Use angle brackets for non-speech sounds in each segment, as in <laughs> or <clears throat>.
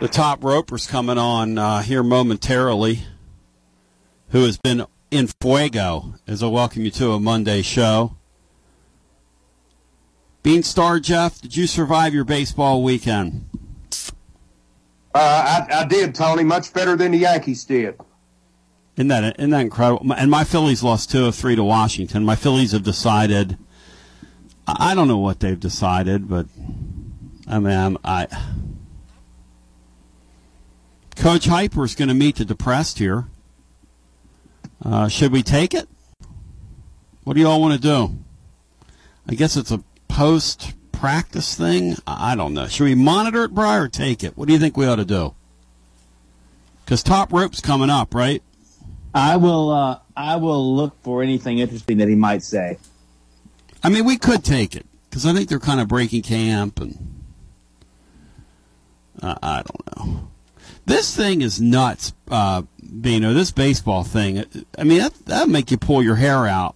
The top roper's coming on uh, here momentarily, who has been in fuego, as I welcome you to a Monday show. Beanstar Jeff, did you survive your baseball weekend? Uh, I, I did, Tony. Much better than the Yankees did. Isn't that isn't that incredible? And my Phillies lost two of three to Washington. My Phillies have decided. I don't know what they've decided, but I mean, I'm, I. Coach Heupel is going to meet the depressed here. Uh, should we take it? What do you all want to do? I guess it's a post practice thing. I don't know. Should we monitor it, Briar, or take it? What do you think we ought to do? Because top rope's coming up, right? I will. Uh, I will look for anything interesting that he might say. I mean, we could take it because I think they're kind of breaking camp, and uh, I don't know. This thing is nuts, uh, Bino. This baseball thing. I mean, that that'll make you pull your hair out.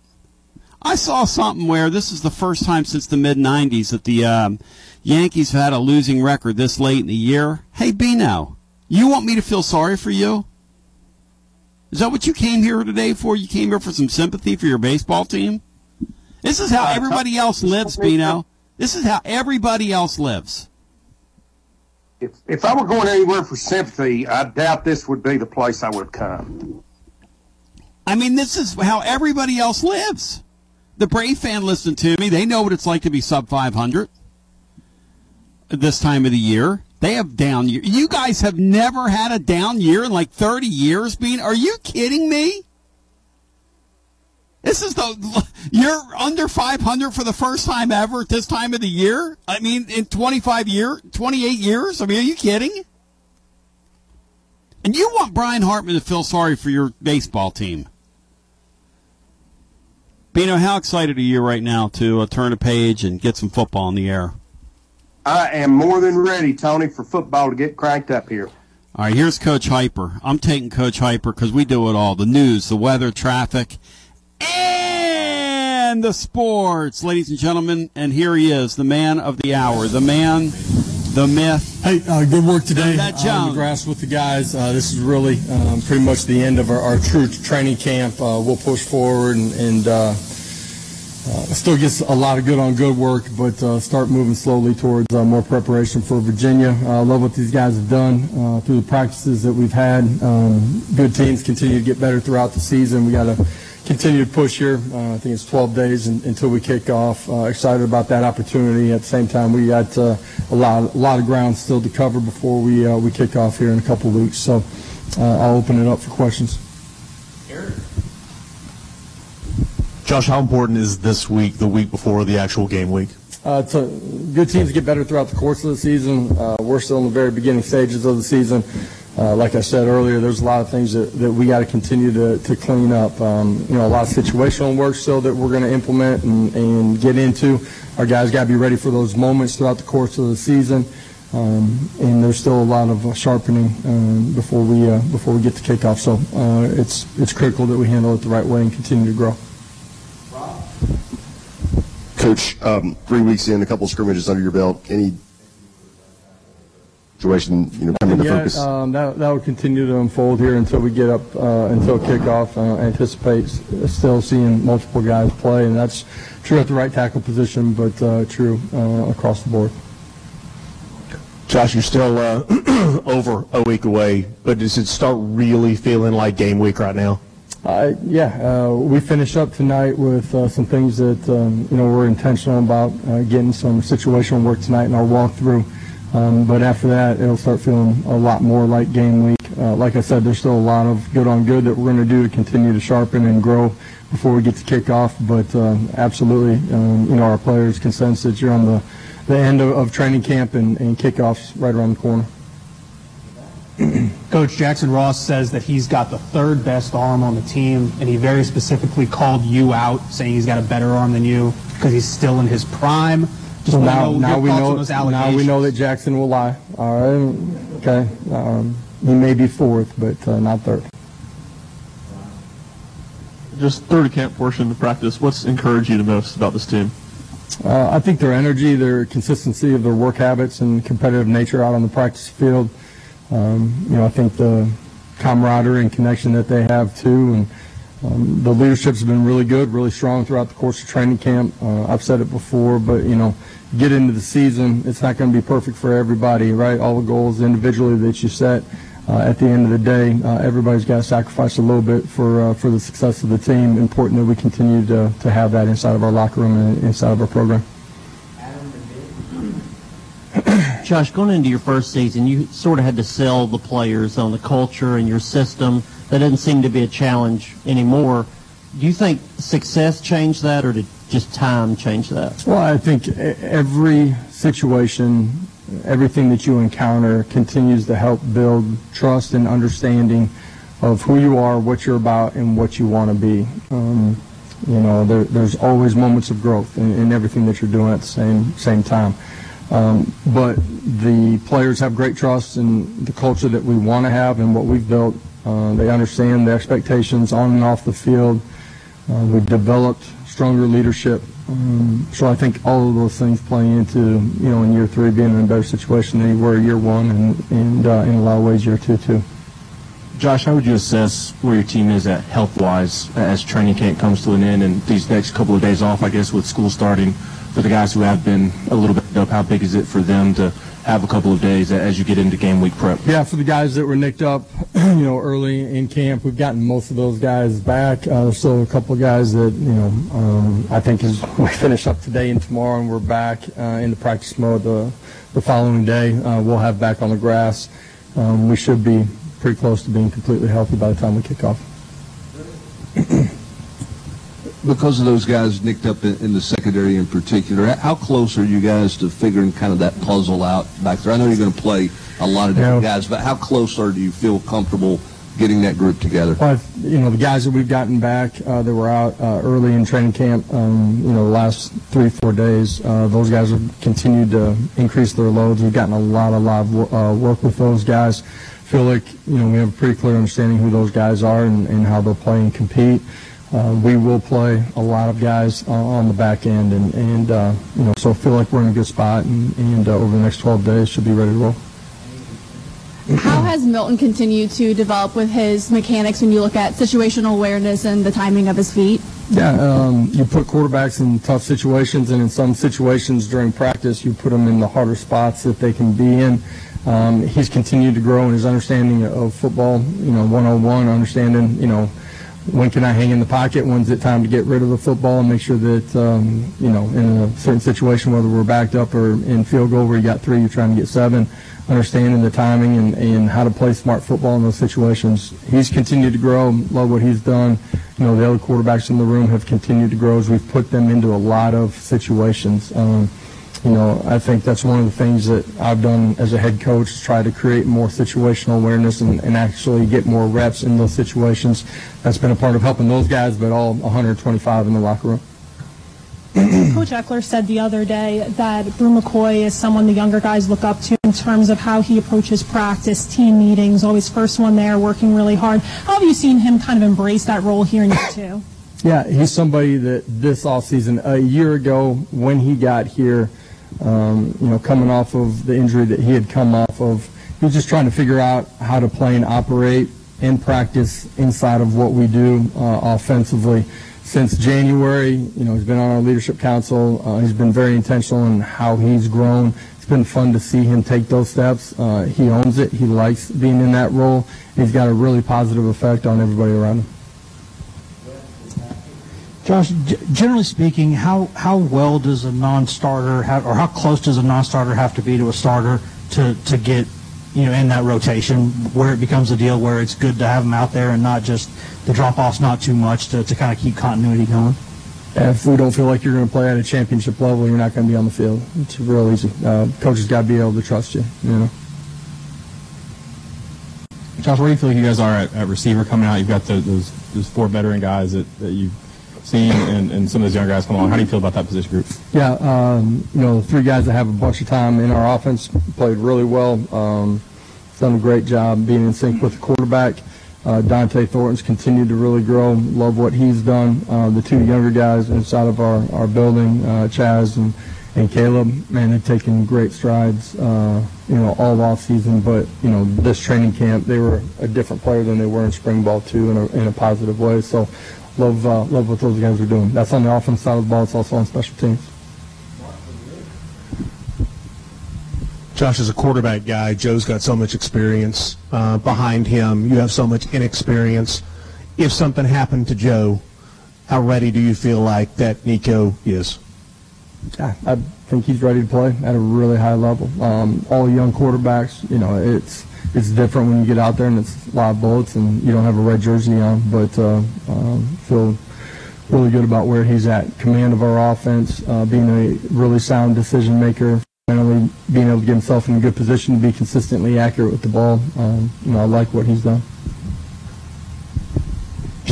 I saw something where this is the first time since the mid '90s that the um, Yankees have had a losing record this late in the year. Hey, Bino, you want me to feel sorry for you? Is that what you came here today for? You came here for some sympathy for your baseball team? This is how everybody else lives, Bino. This is how everybody else lives. If, if I were going anywhere for sympathy, I doubt this would be the place I would come. I mean, this is how everybody else lives. The Brave fan listened to me. They know what it's like to be sub 500 this time of the year. They have down year. You guys have never had a down year in like 30 years. Being, are you kidding me? This is the you're under 500 for the first time ever at this time of the year. I mean, in 25 year, 28 years. I mean, are you kidding? And you want Brian Hartman to feel sorry for your baseball team? Bino, how excited are you right now to uh, turn a page and get some football in the air? I am more than ready, Tony, for football to get cranked up here. All right, here's Coach Heupel. I'm taking Coach Heupel because we do it all the news, the weather, traffic, and the sports, ladies and gentlemen. And here he is, the man of the hour, the man, the myth. Hey, uh, good work today That uh, on the grass with the guys. Uh, this is really um, pretty much the end of our, our true training camp. Uh, we'll push forward and, and uh, uh, still gets a lot of good on good work, but uh, start moving slowly towards uh, more preparation for Virginia. I love what these guys have done uh, through the practices that we've had. Um, good teams continue to get better throughout the season. We got to continue to push here. Uh, I think it's 12 days in, until we kick off. Uh, excited about that opportunity. At the same time, we got uh, a lot, a lot of ground still to cover before we uh, we kick off here in a couple of weeks. So uh, I'll open it up for questions. Eric. Josh, how important is this week, the week before the actual game week? Uh, it's good teams get better throughout the course of the season. Uh, we're still in the very beginning stages of the season. Uh, like I said earlier, there's a lot of things that, that we got to continue to, clean up. Um, you know, a lot of situational work still that we're going to implement and, and get into. Our guys got to be ready for those moments throughout the course of the season. Um, and there's still a lot of uh, sharpening um, before we uh, before we get to kickoff. So uh, it's it's critical that we handle it the right way and continue to grow. Coach, um, three weeks in, a couple scrimmages under your belt. Any situation, you know, come into Yeah, focus? um, that, that will continue to unfold here until we get up, uh, until kickoff. Uh, anticipate still seeing multiple guys play, and that's true at the right tackle position, but uh, true uh, across the board. Josh, you're still uh, <clears throat> over a week away, but does it start really feeling like game week right now? Uh, yeah, uh, we finish up tonight with uh, some things that um, you know we're intentional about uh, getting some situational work tonight in our walkthrough. Um, but after that, it'll start feeling a lot more like game week. Uh, like I said, there's still a lot of good on good that we're going to do to continue to sharpen and grow before we get to kickoff. But uh, absolutely, um, you know, our players can sense that you're on the, the end of, of training camp and, and kickoffs right around the corner. Coach Jackson Ross says that he's got the third best arm on the team, and he very specifically called you out, saying he's got a better arm than you because he's still in his prime. Just So now, know now we know now we know that Jackson will lie. All right, okay. Um, he may be fourth, but uh, not third. Just third camp portion of the practice. What's encouraged you the most about this team? Uh, I think their energy, their consistency of their work habits, and competitive nature out on the practice field. Um, you know, I think the camaraderie and connection that they have too, and um, the leadership's been really good, really strong throughout the course of training camp. Uh, I've said it before, but you know, get into the season, it's not going to be perfect for everybody, right? All the goals individually that you set. Uh, at the end of the day, uh, everybody's got to sacrifice a little bit for uh, for the success of the team. Important that we continue to, to have that inside of our locker room and inside of our program. Josh, going into your first season, you sort of had to sell the players on the culture and your system. That doesn't seem to be a challenge anymore. Do you think success changed that, or did just time change that? Well, I think every situation, everything that you encounter continues to help build trust and understanding of who you are, what you're about, and what you want to be. Um, you know, there, there's always moments of growth in, in everything that you're doing at the same same time. Um, but the players have great trust in the culture that we want to have and what we've built. Uh, they understand the expectations on and off the field. Uh, we've developed stronger leadership. Um, so I think all of those things play into, you know, in year three being in a better situation than you were year one and, and uh, in a lot of ways year two too. Josh, how would you assess where your team is at health-wise as training camp comes to an end and these next couple of days off, I guess, with school starting for the guys who have been a little bit up? How big is it for them to have a couple of days as you get into game week prep? Yeah, for the guys that were nicked up, <clears throat> you know, early in camp, we've gotten most of those guys back. Uh, there's still a couple of guys that, you know, um, I think <laughs> we finish up today and tomorrow and we're back uh, the practice mode the, the following day, uh, we'll have back on the grass. Um, we should be pretty close to being completely healthy by the time we kick off. <clears throat> because of those guys nicked up in, in, the secondary in particular, how close are you guys to figuring kind of that puzzle out back there? I know you're going to play a lot of different yeah. guys, but how close are do you feel comfortable getting that group together? Well, you know, the guys that we've gotten back uh, that were out uh, early in training camp, um, you know, the last three, four days, uh, those guys have continued to increase their loads. We've gotten a lot, a lot of uh, work with those guys. Feel like, you know, we have a pretty clear understanding who those guys are and, and how they'll play and compete. Uh, we will play a lot of guys uh, on the back end, and, and uh, you know, so I feel like we're in a good spot, and, and uh, over the next 12 days should be ready to roll. How has Milton continued to develop with his mechanics when you look at situational awareness and the timing of his feet? Yeah, um, you put quarterbacks in tough situations, and in some situations during practice, you put them in the harder spots that they can be in. Um, he's continued to grow in his understanding of football, you know, 101, understanding, you know, when can I hang in the pocket? When's it time to get rid of the football and make sure that, um, you know, in a certain situation, whether we're backed up or in field goal where you got three, you're trying to get seven, understanding the timing and, and how to play smart football in those situations. He's continued to grow. Love what he's done. You know, the other quarterbacks in the room have continued to grow as we've put them into a lot of situations. Um, you know, I think that's one of the things that I've done as a head coach is try to create more situational awareness and, and actually get more reps in those situations. That's been a part of helping those guys, but all 125 in the locker room. <clears throat> Coach Eckler said the other day that Bru McCoy is someone the younger guys look up to in terms of how he approaches practice, team meetings, always first one there, working really hard. How have you seen him kind of embrace that role here in year two? Yeah, he's somebody that this offseason, a year ago when he got here, um, you know, coming off of the injury that he had come off of. He was just trying to figure out how to play and operate and practice inside of what we do uh, offensively. Since January, you know, he's been on our leadership council. Uh, he's been very intentional in how he's grown. It's been fun to see him take those steps. Uh, he owns it. He likes being in that role. He's got a really positive effect on everybody around him. Josh, generally speaking, how, how well does a non-starter have, or how close does a non-starter have to be to a starter to, to get, you know, in that rotation where it becomes a deal where it's good to have them out there and not just the drop-off's not too much to, to kind of keep continuity going? If we don't feel like you're going to play at a championship level, you're not going to be on the field. It's real easy. Uh, coaches got to be able to trust you, you know. Josh, where do you feel like you guys are at, at receiver coming out? You've got the, those those four veteran guys that, that you've seen and, some of those young guys come along. How do you feel about that position group? Yeah, um, you know, the three guys that have a bunch of time in our offense played really well. Um, done a great job being in sync with the quarterback. Uh, Dont'e Thornton's continued to really grow. Love what he's done. Uh, the two younger guys inside of our, our building, uh, Chaz and, and Caleb, man, they've taken great strides, uh, you know, all off season. But you know, this training camp, they were a different player than they were in spring ball too, in a, in a positive way. So, love uh, love what those guys are doing. That's on the offense side of the ball. It's also on special teams. Josh is a quarterback guy. Joe's got so much experience uh, behind him. You have so much inexperience. If something happened to Joe, how ready do you feel like that Nico is? Yeah, I think he's ready to play at a really high level. Um, all young quarterbacks, you know, it's it's different when you get out there and it's live bullets and you don't have a red jersey on, but uh, um, feel really good about where he's at. Command of our offense, uh, being a really sound decision maker, finally being able to get himself in a good position to be consistently accurate with the ball. Um, you know, I like what he's done.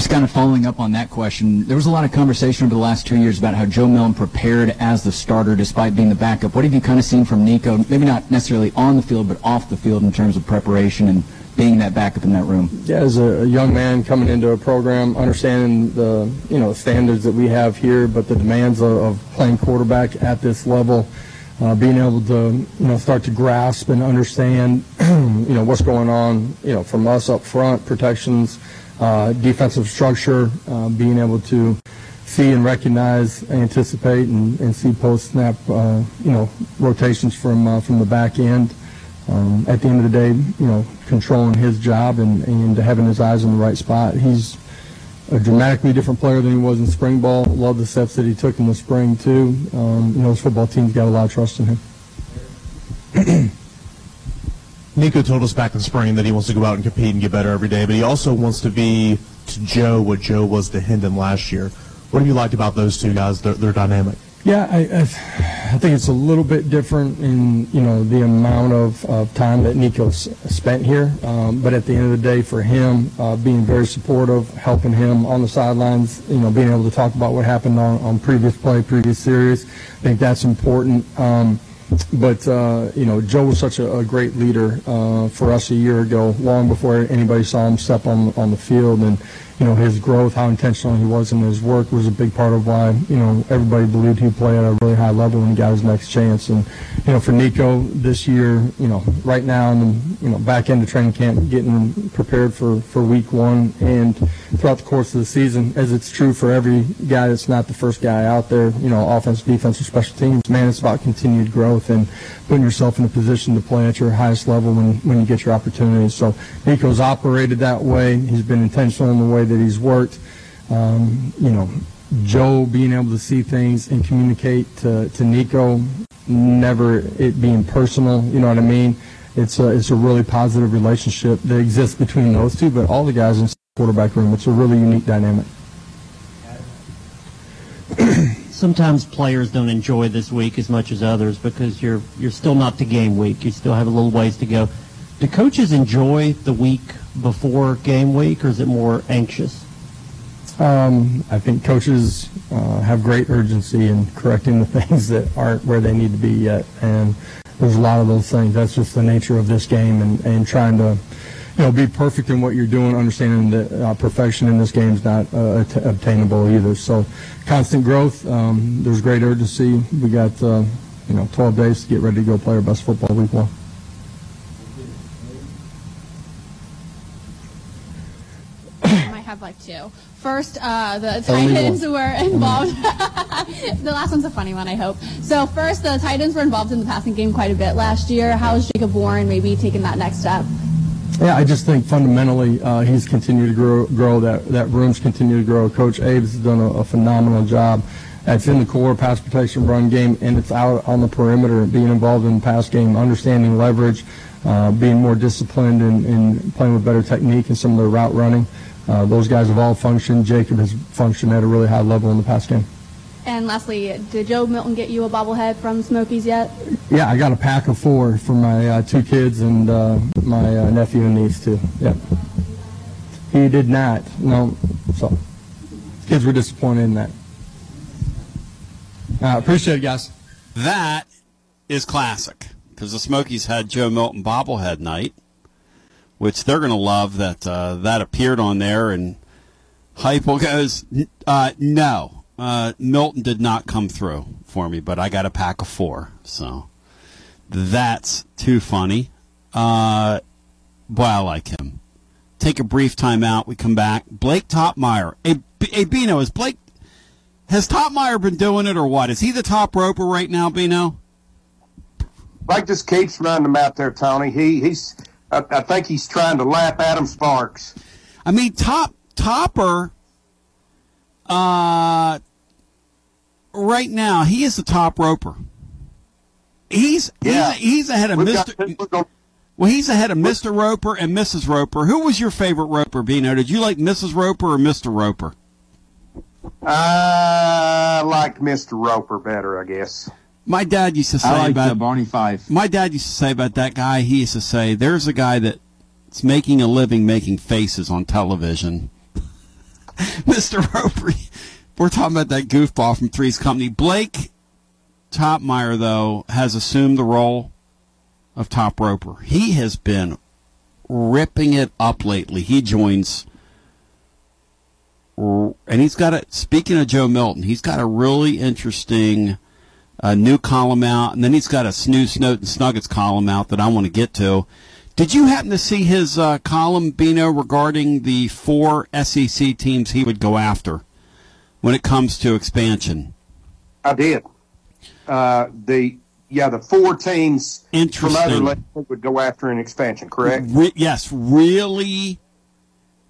Just kind of following up on that question, there was a lot of conversation over the last two years about how Joe Milton prepared as the starter despite being the backup. What have you kind of seen from Nico, maybe not necessarily on the field, but off the field in terms of preparation and being that backup in that room? Yeah, as a, young man coming into a program, understanding the you know standards that we have here, but the demands of, of playing quarterback at this level, uh, being able to you know start to grasp and understand <clears throat> you know what's going on, you know from us up front, protections uh, defensive structure, uh, being able to see and recognize, anticipate, and, and see post snap, uh, you know, rotations from uh, from the back end. Um, at the end of the day, you know, controlling his job and, and having his eyes in the right spot. He's a dramatically different player than he was in spring ball. Love the steps that he took in the spring too. Um, you know, his football team's got a lot of trust in him. <clears throat> Nico told us back in spring that he wants to go out and compete and get better every day, but he also wants to be to Joe what Joe was to Hendon last year. What have you liked about those two guys? Their, their dynamic. Yeah, I, I, I, think it's a little bit different in you know the amount of, of time that Nico's spent here, um, but at the end of the day, for him, uh, being very supportive, helping him on the sidelines, you know, being able to talk about what happened on, on previous play, previous series, I think that's important. Um, but uh, you know, Joe was such a, a great leader uh, for us a year ago, long before anybody saw him step on on the field, and you know his growth, how intentional he was in his work, was a big part of why you know everybody believed he'd play at a really high level when he got his next chance. And you know, for Nico this year, you know, right now in the you know back of training camp, getting prepared for for week one, and throughout the course of the season, as it's true for every guy that's not the first guy out there, you know, offense, defense, or special teams. Man, it's about continued growth and putting yourself in a position to play at your highest level when when you get your opportunities. So Nico's operated that way. He's been intentional in the way that he's worked. Um, you know, Joe being able to see things and communicate to, to Nico, never it being personal. You know what I mean? It's a, it's a really positive relationship that exists between those two, but all the guys in the quarterback room, it's a really unique dynamic. <clears throat> Sometimes players don't enjoy this week as much as others because you're you're still not to game week. You still have a little ways to go. Do coaches enjoy the week before game week, or is it more anxious? Um, I think coaches uh, have great urgency in correcting the <laughs> things that aren't where they need to be yet, and there's a lot of those things. That's just the nature of this game, and, and trying to, you know, be perfect in what you're doing, understanding that uh, perfection in this game is not uh, obtainable either. So, constant growth. Um, there's great urgency. We got, uh, you know, 12 days to get ready to go play our best football week one. I have like two. First, uh, the tight ends were involved. <laughs> the last one's a funny one, I hope. So first, the tight ends were involved in the passing game quite a bit last year. How is Jacob Warren maybe taking that next step? Yeah, I just think fundamentally uh, he's continued to grow, grow. That that room's continued to grow. Coach Abe's done a, a phenomenal job. It's in the core pass protection run game, and it's out on the perimeter, being involved in the pass game, understanding leverage, uh, being more disciplined, and, and playing with better technique and some of the route running. Uh, those guys have all functioned. Jacob has functioned at a really high level in the past game. And lastly, did Joe Milton get you a bobblehead from Smokies yet? Yeah, I got a pack of four for my uh, two kids and uh, my uh, nephew and niece too. Yep. He did not. No. So kids were disappointed in that. Uh, appreciate it, guys. That is classic because the Smokies had Joe Milton bobblehead night which they're going to love that uh, that appeared on there. And Heupel goes, uh, no, uh, Milton did not come through for me, but I got a pack of four. So that's too funny. Uh, boy, I like him. Take a brief time out. We come back. Blake Toppmeyer. Hey, hey Bino, is Blake. Has Toppmeyer been doing it or what? Is he the top roper right now, Bino? Blake just keeps running them out there, Tony. He he's. I, I think he's trying to lap Adam Sparks. I mean, top topper. Uh, right now he is the top roper. He's Yeah. he's, he's ahead of We've Mister. got- we're gonna- Well, he's ahead of Mister Roper and Mrs. Roper. Who was your favorite Roper, Bino? Did you like Mrs. Roper or Mister Roper? I like Mr. Roper better, I guess. My dad used to say I like about Barney Fife. My dad used to say about that guy. He used to say, "There's a guy that's making a living making faces on television." <laughs> Mr. Roper, we're talking about that goofball from Three's Company. Blake Toppmeyer, though, has assumed the role of top roper. He has been ripping it up lately. He joins, and he's got a. Speaking of Joe Milton, he's got a really interesting a new column out, and then he's got a snooze note and snuggets column out that I want to get to. Did you happen to see his uh, column, Bino, regarding the four SEC teams he would go after when it comes to expansion? I did. Uh, the yeah, the four teams from other leagues would go after an expansion, correct? Re- yes, really.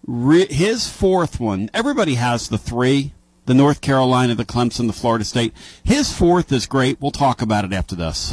Re- his fourth one, everybody has the three the North Carolina, the Clemson, the Florida State. His fourth is great. We'll talk about it after this.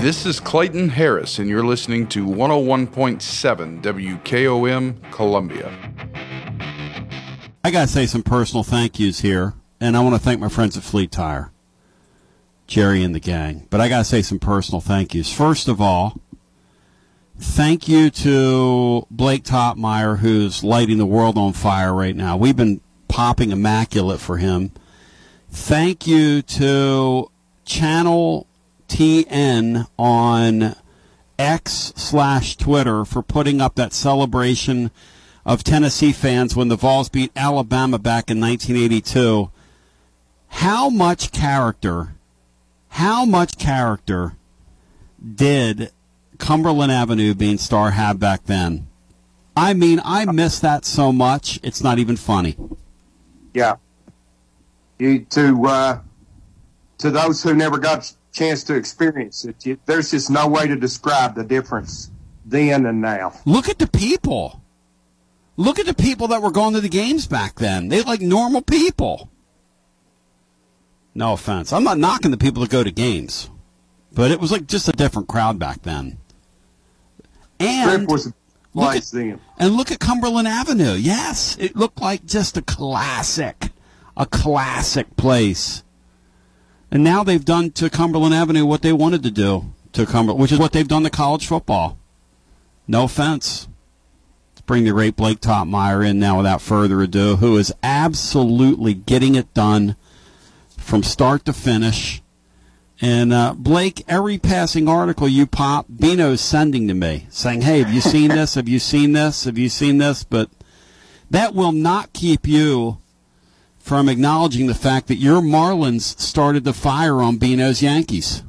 This is Clayton Harris, and you're listening to 101.7 WKOM Columbia. I got to say some personal thank yous here, and I want to thank my friends at Fleet Tire, Jerry and the gang. But I got to say some personal thank yous. First of all, thank you to Blake Toppmeyer, who's lighting the world on fire right now. We've been popping immaculate for him. Thank you to Channel TN on X slash Twitter for putting up that celebration of Tennessee fans when the Vols beat Alabama back in 1982. How much character, how much character did Cumberland Avenue being Star have back then? I mean, I miss that so much. It's not even funny. Yeah. You to uh, to those who never got chance to experience it. There's just no way to describe the difference then and now. Look at the people. Look at the people that were going to the games back then. They like normal people. No offense. I'm not knocking the people that go to games, but it was like just a different crowd back then. And look at, and look at Cumberland Avenue. Yes, it looked like just a classic, a classic place. And now they've done to Cumberland Avenue what they wanted to do to Cumberland, which is what they've done to college football. No offense. Let's bring the great Blake Toppmeyer in now without further ado, who is absolutely getting it done from start to finish. And uh, Blake, every passing article you pop, Bino's sending to me saying, "Hey, have you seen this? Have you seen this? Have you seen this?" But that will not keep you from acknowledging the fact that your Marlins started the fire on Bino's Yankees.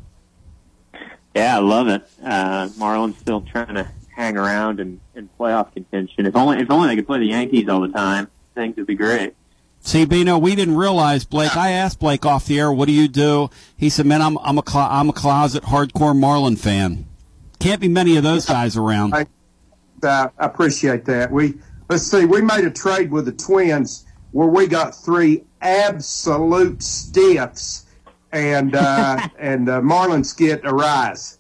Yeah, I love it. Uh, Marlins still trying to hang around and in playoff contention. If only if only they could play the Yankees all the time, things would be great. See, Bino, we didn't realize Blake. I asked Blake off the air, "What do you do?" He said, "Man, I'm I'm a cl- I'm a closet hardcore Marlin fan. Can't be many of those guys around." I, I appreciate that. We let's see. We made a trade with the Twins where we got three absolute stiffs, and uh, <laughs> and uh, Marlins get Arraez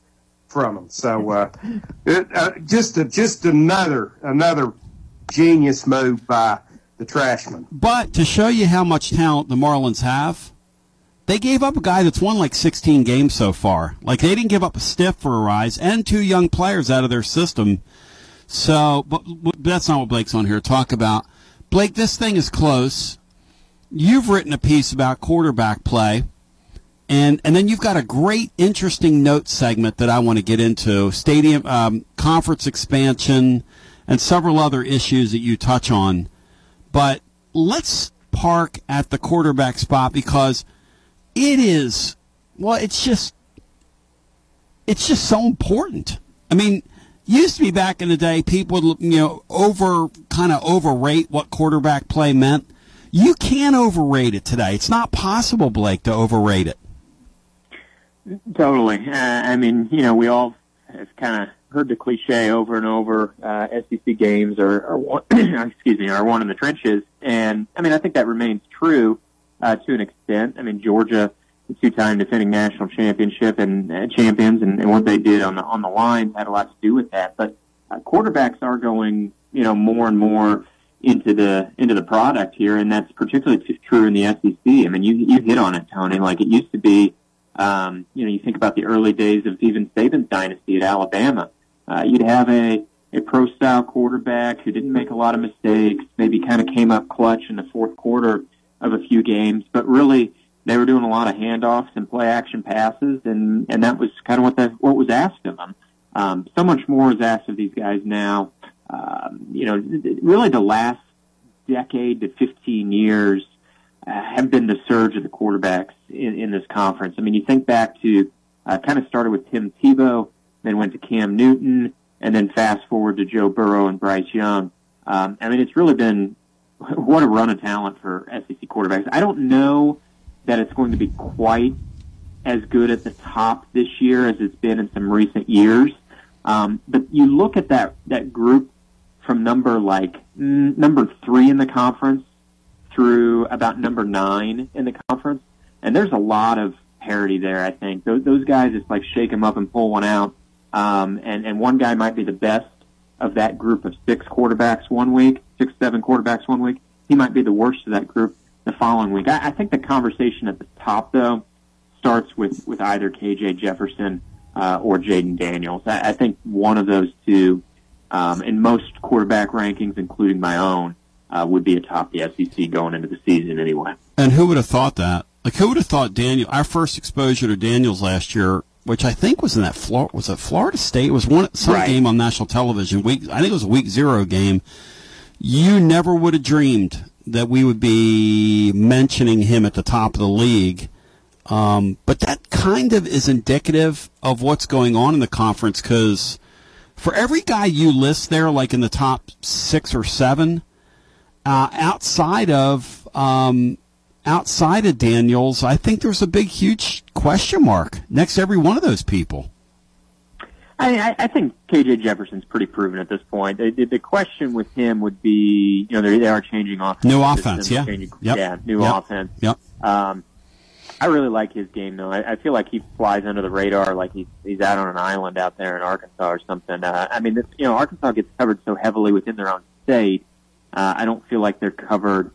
from them. So uh, it, uh, just a, just another another genius move by the Trashman. But to show you how much talent the Marlins have, they gave up a guy that's won like 16 games so far. Like they didn't give up a stiff for Arraez and two young players out of their system. So, but, but that's not what Blake's on here to talk about. Blake, this thing is close. You've written a piece about quarterback play. And, and then you've got a great, interesting note segment that I want to get into stadium, um, conference expansion, and several other issues that you touch on. But let's park at the quarterback spot because it is, well, it's just, it's just so important. I mean, used to be back in the day, people would, you know, over, kind of overrate what quarterback play meant. You can't overrate it today. It's not possible, Blake, to overrate it. Totally. Uh, I mean, you know, we all have kind of heard the cliche over and over. Uh, SEC games are, are one, <clears throat> excuse me, are one in the trenches, and I mean, I think that remains true uh, to an extent. I mean, Georgia, two-time defending national championship and uh, champions, and, and what they did on the on the line had a lot to do with that. But uh, quarterbacks are going, you know, more and more into the into the product here, and that's particularly true in the SEC. I mean, you you hit on it, Tony. Like it used to be. Um, you know, you think about the early days of even Saban's dynasty at Alabama. Uh, you'd have a, a pro style quarterback who didn't make a lot of mistakes, maybe kind of came up clutch in the fourth quarter of a few games, but really they were doing a lot of handoffs and play action passes, and, and that was kind of what the, what was asked of them. Um, so much more is asked of these guys now. Um, you know, really the last decade to 15 years uh, have been the surge of the quarterbacks in, in this conference. I mean, you think back to uh, kind of started with Tim Tebow, then went to Cam Newton, and then fast forward to Joe Burrow and Bryce Young. Um, I mean, it's really been <laughs> what a run of talent for SEC quarterbacks. I don't know that it's going to be quite as good at the top this year as it's been in some recent years. Um, but you look at that that group from number like number three in the conference through about number nine in the conference, and there's a lot of parity there. I think those, those guys just like shake them up and pull one out, um, and and one guy might be the best of that group of six quarterbacks one week, six seven quarterbacks one week. He might be the worst of that group the following week. I, I think the conversation at the top though starts with with either KJ Jefferson uh, or Jayden Daniels. I, I think one of those two, um, in most quarterback rankings, including my own, uh, would be atop the SEC going into the season anyway. And who would have thought that? Like, who would have thought Daniel? Our first exposure to Daniels last year, which I think was in that Florida, was it Florida State? It was one some Right. game on national television. Week, I think it was a week zero game. You never would have dreamed that we would be mentioning him at the top of the league. Um, but that kind of is indicative of what's going on in the conference because for every guy you list there, like in the top six or seven, uh, outside of um, outside of Daniels, I think there's a big, huge question mark next to every one of those people. I, I, I think KJ Jefferson's pretty proven at this point. The, the, the question with him would be, you know, they, they are changing offense. New offense, yeah. changing- Yep. Yeah, new Yep. offense. Yep. Um, I really like his game though. I, I feel like he flies under the radar, like he's he's out on an island out there in Arkansas or something. Uh, I mean, this, you know, Arkansas gets covered so heavily within their own state. Uh, I don't feel like they're covered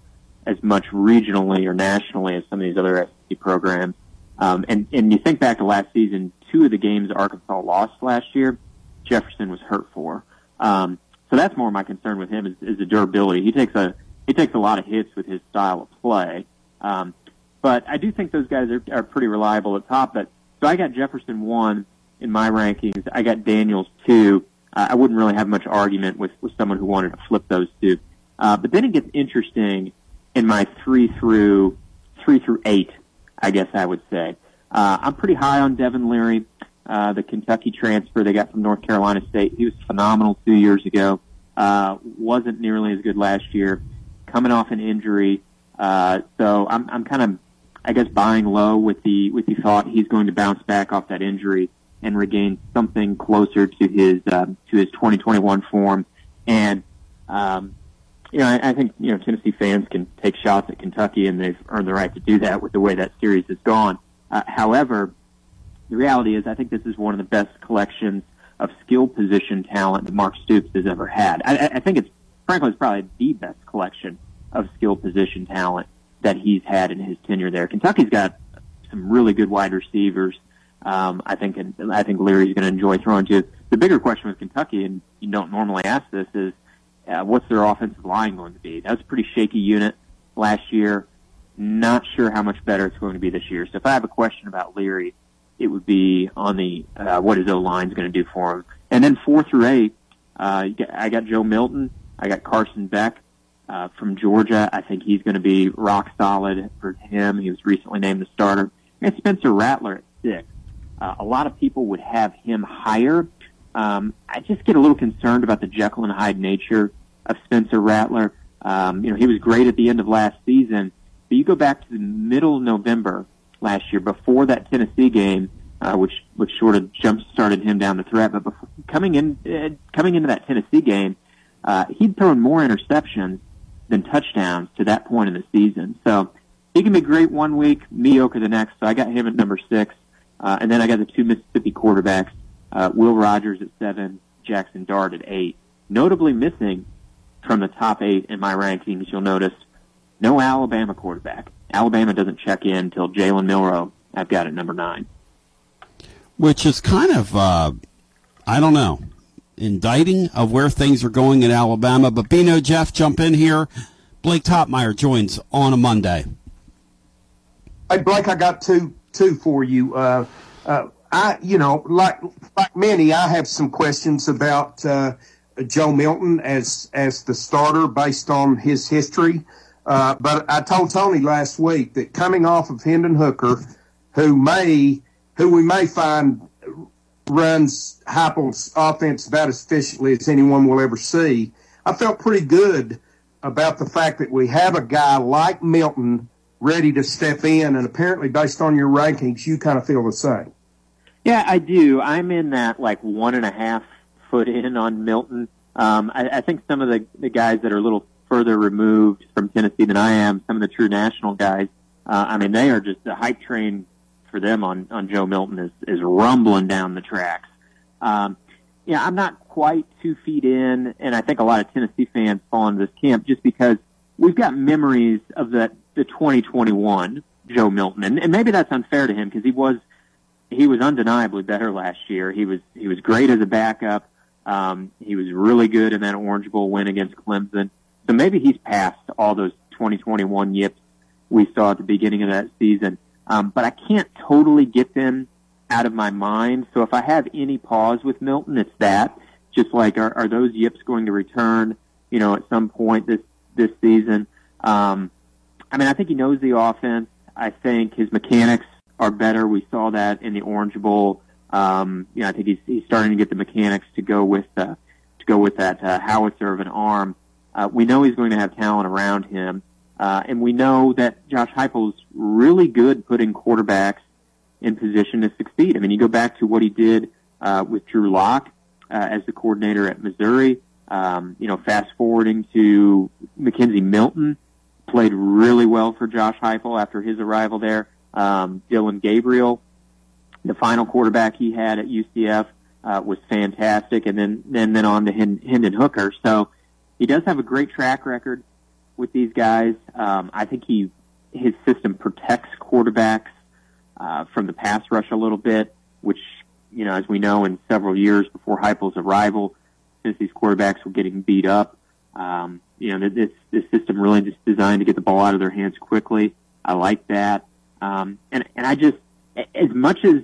as much regionally or nationally as some of these other SEC programs. Um, and and you think back to last season, two of the games Arkansas lost last year, Jefferson was hurt for. Um, so that's more my concern with him is, is the durability. He takes a he takes a lot of hits with his style of play. Um, but I do think those guys are, are pretty reliable at top. But so I got Jefferson one in my rankings. I got Daniels two. Uh, I wouldn't really have much argument with with someone who wanted to flip those two. Uh, but then it gets interesting in my three through three through eight. I guess I would say uh, I'm pretty high on Devin Leary. uh, the Kentucky transfer they got from North Carolina State. He was phenomenal two years ago. Uh, wasn't nearly as good last year. Coming off an injury, uh, so I'm I'm kind of I guess buying low with the with the thought he's going to bounce back off that injury and regain something closer to his um, to his 2021 form. And um, you know, I, I think you know Tennessee fans can take shots at Kentucky, and they've earned the right to do that with the way that series has gone. Uh, however, the reality is, I think this is one of the best collections of skill position talent that Mark Stoops has ever had. I, I think it's frankly it's probably the best collection of skill position talent that he's had in his tenure there. Kentucky's got some really good wide receivers. Um, I think and I think Leary's going to enjoy throwing to. The bigger question with Kentucky, and you don't normally ask this, is uh, what's their offensive line going to be? That was a pretty shaky unit last year. Not sure how much better it's going to be this year. So if I have a question about Leary, it would be on the uh, what his O line is going to do for him. And then four through eight, uh, I got Joe Milton, I got Carson Beck uh, from Georgia. I think he's going to be rock solid for him. He was recently named the starter. And Spencer Rattler at six. Uh, a lot of people would have him higher. Um, I just get a little concerned about the Jekyll and Hyde nature of Spencer Rattler. Um, you know, he was great at the end of last season, but you go back to the middle of November last year before that Tennessee game, uh, which which sort of jump started him down the threat. But before, coming in uh, coming into that Tennessee game, uh, he'd thrown more interceptions than touchdowns to that point in the season. So he can be great one week, mediocre the next. So I got him at number six, uh, and then I got the two Mississippi quarterbacks, uh, Will Rogers at seven, Jackson Dart at eight. Notably missing from the top eight in my rankings, you'll notice no Alabama quarterback. Alabama doesn't check in until Jalen Milroe. I've got it number nine. Which is kind of, uh, I don't know, indicting of where things are going in Alabama. But Bino, Jeff, jump in here. Blake Toppmeyer joins on a Monday. Hey, Blake, I got two two for you. Uh, uh, I, you know, like like many, I have some questions about uh, Joe Milton as as the starter based on his history. Uh, but I told Tony last week that coming off of Hendon Hooker, who may, who we may find runs Heupel's offense about as efficiently as anyone will ever see, I felt pretty good about the fact that we have a guy like Milton ready to step in, and apparently, based on your rankings, you kind of feel the same. Yeah, I do. I'm in that like one and a half foot in on Milton. Um, I, I think some of the, the guys that are a little further removed from Tennessee than I am. Some of the true national guys, uh, I mean, they are just the hype train for them on on Joe Milton is is rumbling down the tracks. Um, yeah, I'm not quite two feet in, and I think a lot of Tennessee fans fall into this camp just because we've got memories of that the 2021 Joe Milton, and, and maybe that's unfair to him because he was he was undeniably better last year. He was he was great as a backup. Um, he was really good in that Orange Bowl win against Clemson. So maybe he's past all those 2021 yips we saw at the beginning of that season. Um, but I can't totally get them out of my mind. So if I have any pause with Milton, it's that. Just like, are, are those yips going to return, you know, at some point this, this season? Um, I mean, I think he knows the offense. I think his mechanics are better. We saw that in the Orange Bowl. Um, you know, I think he's, he's starting to get the mechanics to go with, uh, to go with that, uh, howitzer of an arm. Uh, we know he's going to have talent around him, uh, and we know that Josh Heupel's really good putting quarterbacks in position to succeed. I mean, you go back to what he did uh, with Drew Lock uh, as the coordinator at Missouri. Um, you know, fast forwarding to McKenzie Milton, played really well for Josh Heupel after his arrival there. Um, Dillon Gabriel, the final quarterback he had at UCF, uh, was fantastic, and then then then on to Hendon Hooker. So he does have a great track record with these guys. Um, I think he his system protects quarterbacks uh, from the pass rush a little bit, which you know, as we know, in several years before Heupel's arrival, since these quarterbacks were getting beat up, um, you know, this this system really just designed to get the ball out of their hands quickly. I like that, um, and and I just as much as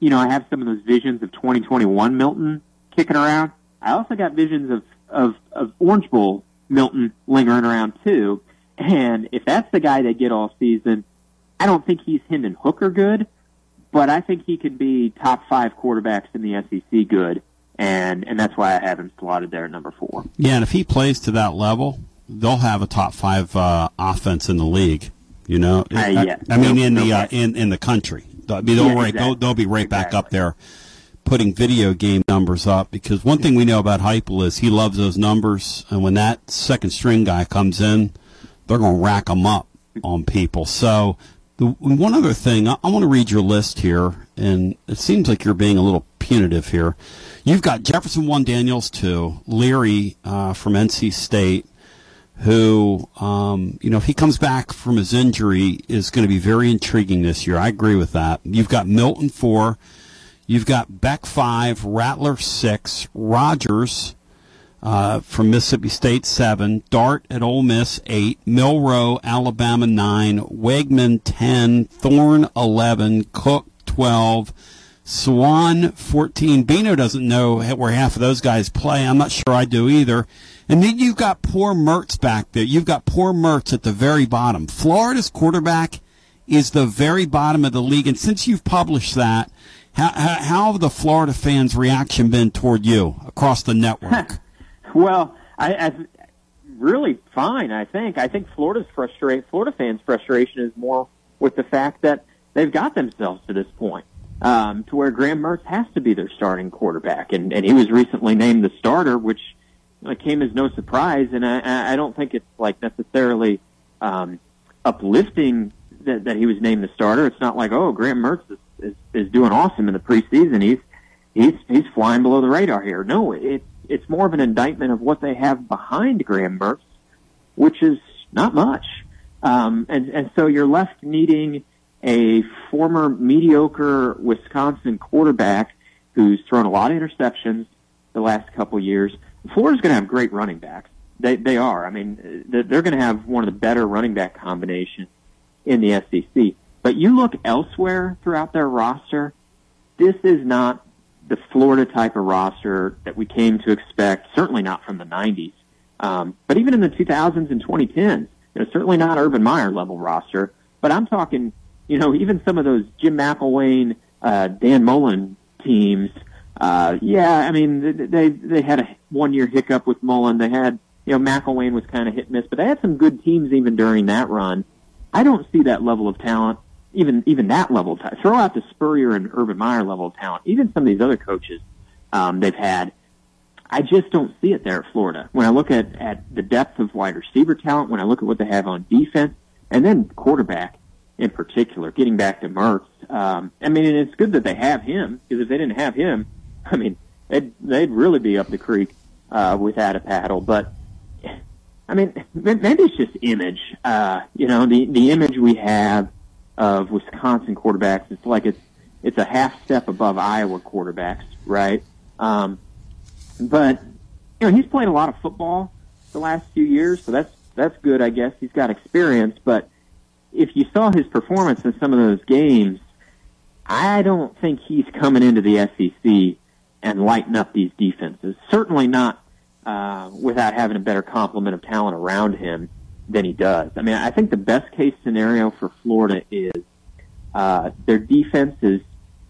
you know, I have some of those visions of 2021 Milton kicking around. I also got visions of of, of Orange Bowl Milton lingering around too. And if that's the guy they get all season, I don't think he's Hendon Hooker good, but I think he could be top five quarterbacks in the SEC good, and and that's why I have him slotted there at number four. Yeah, and if he plays to that level, they'll have a top five uh, offense in the league. You know, Uh, yeah. I, I mean, in the uh, in in the country, they'll, be- they'll, Yeah, exactly. they'll, they'll be right back up there, putting video game numbers up. Because one thing we know about Heupel is he loves those numbers, and when that second string guy comes in, they're going to rack them up on people. So. The, one other thing, I, I want to read your list here, and it seems like you're being a little punitive here. You've got Jefferson one, Daniels two, Leary uh, from NC State, who, um, you know, if he comes back from his injury, is going to be very intriguing this year. I agree with that. You've got Milton four, you've got Beck five, Rattler six, Rogers uh, from Mississippi State seven, Dart at Ole Miss eight, Milroe Alabama nine, Weigman ten, Thorne eleven, Cook twelve. Swann 14. Bino doesn't know where half of those guys play. I'm not sure I do either. And then you've got poor Mertz back there. You've got poor Mertz at the very bottom. Florida's quarterback is the very bottom of the league. And since you've published that, how, how, how have the Florida fans' reaction been toward you across the <laughs> network? Well, I, I really fine. I think. I think Florida's frustrate. Florida fans' frustration is more with the fact that they've got themselves to this point, um, to where Graham Mertz has to be their starting quarterback, and and he was recently named the starter, which uh, came as no surprise. And I- I, I don't think it's like necessarily um, uplifting that, that he was named the starter. It's not like oh Graham Mertz is, is is doing awesome in the preseason. He's he's he's flying below the radar here. No, it it's more of an indictment of what they have behind Graham Mertz, which is not much. Um, and and so you're left needing a former mediocre Wisconsin quarterback who's thrown a lot of interceptions the last couple years. Florida's going to have great running backs. They they are. I mean, they're going to have one of the better running back combinations in the SEC. But you look elsewhere throughout their roster, this is not the Florida type of roster that we came to expect, certainly not from the 90s. Um, but even in the 2000s and 2010s, you know, certainly not Urban Meyer level roster. But I'm talking, you know, even some of those Jim McElwain, uh, Dan Mullen teams. Uh, yeah, I mean, they they, had a one year hiccup with Mullen. They had, you know, McElwain was kind of hit miss, but they had some good teams even during that run. I don't see that level of talent, even even that level. Of ta- throw out the Spurrier and Urban Meyer level of talent. Even some of these other coaches um, they've had, I just don't see it there at Florida. When I look at at the depth of wide receiver talent, when I look at what they have on defense, and then quarterback in particular, getting back to Mertz. Um, I mean, and it's good that they have him because if they didn't have him, I mean, they'd they'd really be up the creek uh, without a paddle. But I mean, maybe it's just image. Uh, you know, the the image we have of Wisconsin quarterbacks, it's like it's it's a half step above Iowa quarterbacks, right? Um, but you know, he's played a lot of football the last few years, so that's that's good, I guess. He's got experience, but if you saw his performance in some of those games, I don't think he's coming into the SEC and lighting up these defenses. Certainly not uh, without having a better complement of talent around him than he does. I mean, I think the best case scenario for Florida is uh, their defense is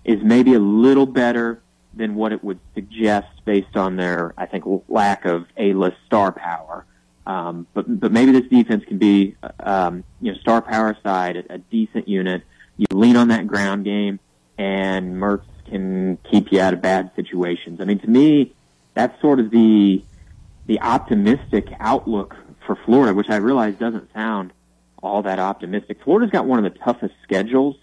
is maybe a little better than what it would suggest based on their, I think, lack of A-list star power. Um, but but maybe this defense can be, um, you know, star power side, a, a decent unit. You lean on that ground game, and Mertz can keep you out of bad situations. I mean, to me, that's sort of the the optimistic outlook for Florida, which I realize doesn't sound all that optimistic. Florida's got one of the toughest schedules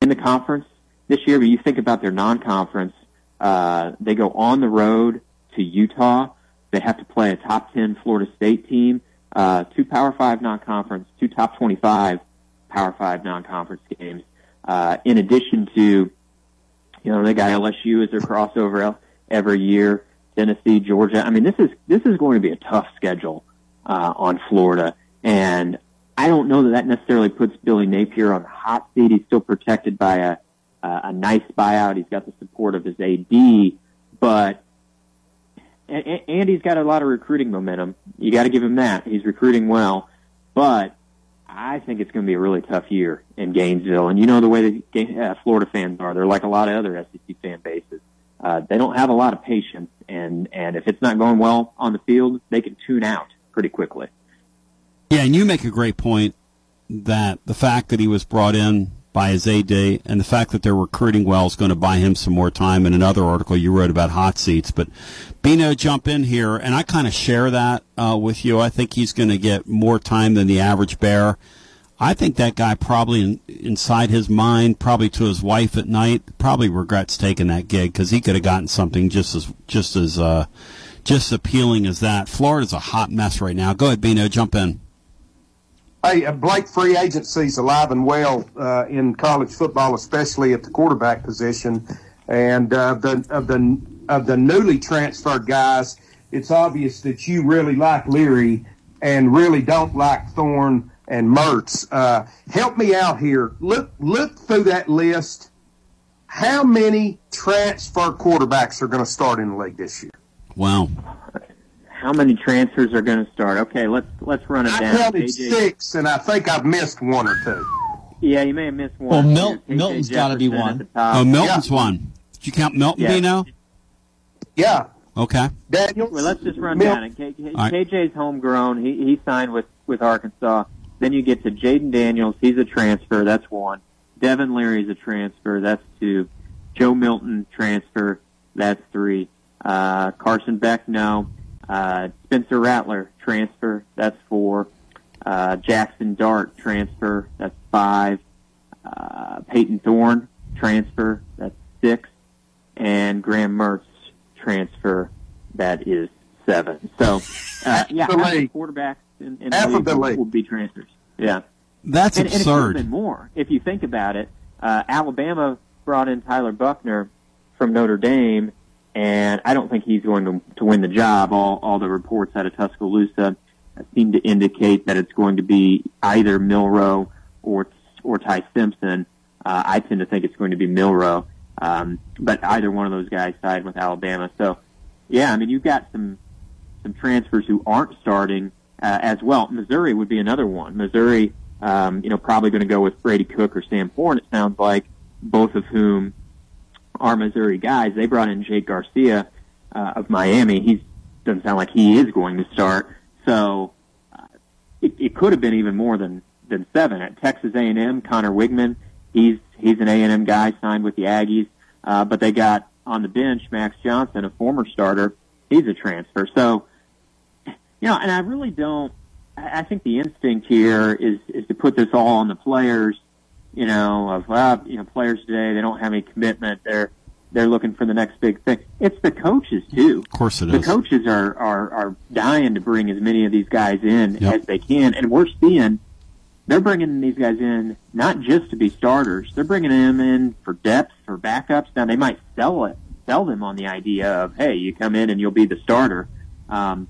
in the conference this year, but you think about their non-conference, uh, they go on the road to Utah. They have to play a top 10 Florida State team, uh, two Power 5 non-conference, two top 25 Power 5 non-conference games, uh, in addition to, you know, they got LSU as their crossover every year, Tennessee, Georgia. I mean, this is, this is going to be a tough schedule, uh, on Florida. And I don't know that that necessarily puts Billy Napier on the hot seat. He's still protected by a, uh, a nice buyout. He's got the support of his AD, but and, he's got a lot of recruiting momentum. You got to give him that. He's recruiting well, but I think it's going to be a really tough year in Gainesville. And you know the way the uh, Florida fans are; they're like a lot of other SEC fan bases. Uh, they don't have a lot of patience, and and if it's not going well on the field, they can tune out pretty quickly. Yeah, and you make a great point that the fact that he was brought in by his AD and the fact that they're recruiting well is going to buy him some more time. In another article you wrote about hot seats, but Bino jump in here, and I kind of share that uh, with you. I think he's going to get more time than the average bear. I think that guy probably in, inside his mind, probably to his wife at night, probably regrets taking that gig because he could have gotten something just as just as uh, just appealing as that. Florida's a hot mess right now. Go ahead, Bino, jump in. Hey, uh, Blake, free agency's alive and well uh, in college football, especially at the quarterback position. And uh, the of the of the newly transferred guys, it's obvious that you really like Leary and really don't like Thorne and Mertz. Uh, help me out here. Look look through that list. How many transfer quarterbacks are going to start in the league this year? Wow how many transfers are going to start? Okay, let's let's run it I down. I counted six, and I think I've missed one or two. Yeah, you may have missed one. Well, Mil- Milton's got to be one. Oh, Milton's one. Did you count Milton, Yeah. Bino? Yeah. Okay. Daniel. Well, let's just run Mil- down it. K- K- All right. KJ's homegrown. He he signed with with Arkansas. Then you get to Jayden Daniels. He's a transfer. That's one. Devin Leary's a transfer. That's two. Joe Milton transfer. That's three. Uh, Carson Beck, no. Uh, Spencer Rattler transfer. That's four. Uh, Jackson Dart transfer. That's five. Uh, Payton Thorne transfer. That's six. And Graham Mertz transfer. That is seven. So, uh, yeah, the half the quarterbacks in, in Half the of the league league. will be transfers. Yeah. That's and, and it absurd. been more if you think about it. Uh, Alabama brought in Tyler Buckner from Notre Dame, and I don't think he's going to, to win the job. All all the reports out of Tuscaloosa seem to indicate that it's going to be either Milroe or or Ty Simpson. Uh, I tend to think it's going to be Milroe, um, but either one of those guys side with Alabama. So, yeah, I mean you've got some some transfers who aren't starting uh, as well. Missouri would be another one. Missouri, um, you know, probably going to go with Brady Cook or Sam Horn. It sounds like both of whom are Missouri guys. They brought in Jake Garcia uh, of Miami. He doesn't sound like he is going to start. So uh, it, it could have been even more than than seven at Texas A&M. Conor Weigman, he's he's an A&M guy signed with the Aggies, uh, but they got on the bench Max Johnson, a former starter. He's a transfer. So you know, and I really don't. I think the instinct here is is to put this all on the players. You know, of well, you know, players today they don't have any commitment. They're they're looking for the next big thing. It's the coaches too. Of course it The is. coaches are are are dying to bring as many of these guys in Yep. as they can, and we're seeing they're bringing these guys in not just to be starters. They're bringing them in for depth, for backups. Now they might sell it, sell them on the idea of, hey, you come in and you'll be the starter. Um,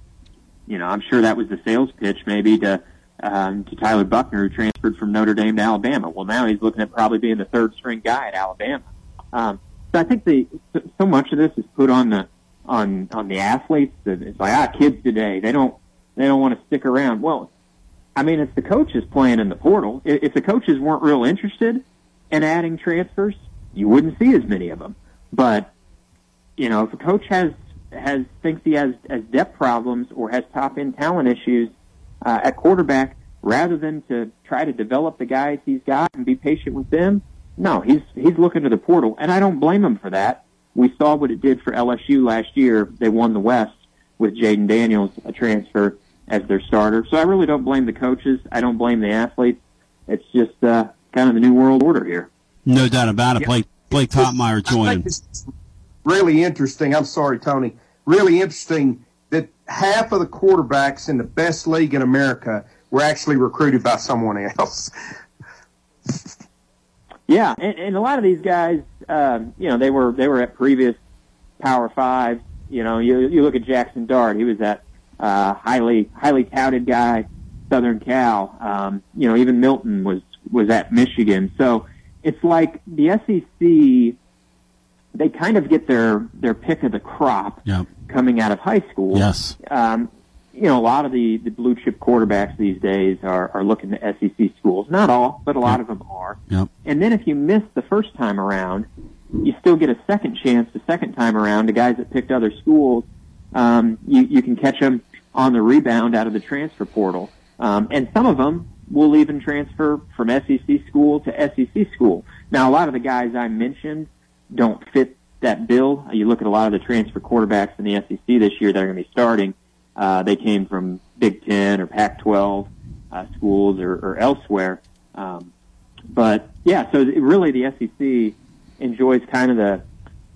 you know, I'm sure that was the sales pitch maybe to um, to Tyler Buchner, who transferred from Notre Dame to Alabama. Well, now he's looking at probably being the third string guy at Alabama. Um, so I think the so much of this is put on the on on the athletes. That it's like ah, kids today they don't they don't want to stick around. Well, I mean, it's the coaches playing in the portal. If the coaches weren't real interested in adding transfers, you wouldn't see as many of them. But you know, if a coach has has thinks he has has depth problems or has top end talent issues uh, at quarterback, rather than to try to develop the guys he's got and be patient with them, no, he's he's looking to the portal, and I don't blame him for that. We saw what it did for LSU last year. They won the West with Jayden Daniels, a transfer, as their starter. So I really don't blame the coaches. I don't blame the athletes. It's just uh, kind of the new world order here. No doubt about it. Yeah. Blake Blake Toppmeyer I joining. think it's really interesting. I'm sorry, Tony. Really interesting that half of the quarterbacks in the best league in America were actually recruited by someone else. <laughs> Yeah, and, and a lot of these guys, um, you know, they were they were at previous Power Fives. You know, you you look at Jackson Dart; he was that uh, highly highly touted guy, Southern Cal. Um, you know, even Milton was was at Michigan. So it's like the SEC. They kind of get their their pick of the crop Yep. Coming out of high school. Yes. Um, you know, a lot of the, the blue chip quarterbacks these days are, are looking to SEC schools. Not all, but a lot of them are. Yep. And then if you miss the first time around, you still get a second chance the second time around to guys that picked other schools. Um, you, you can catch them on the rebound out of the transfer portal. Um, and some of them will even transfer from SEC school to SEC school. Now, a lot of the guys I mentioned don't fit that bill. You look at a lot of the transfer quarterbacks in the SEC this year that are going to be starting. Uh, they came from Big Ten or Pac-12 uh, schools or, or elsewhere. Um, but yeah, so really the SEC enjoys kind of the,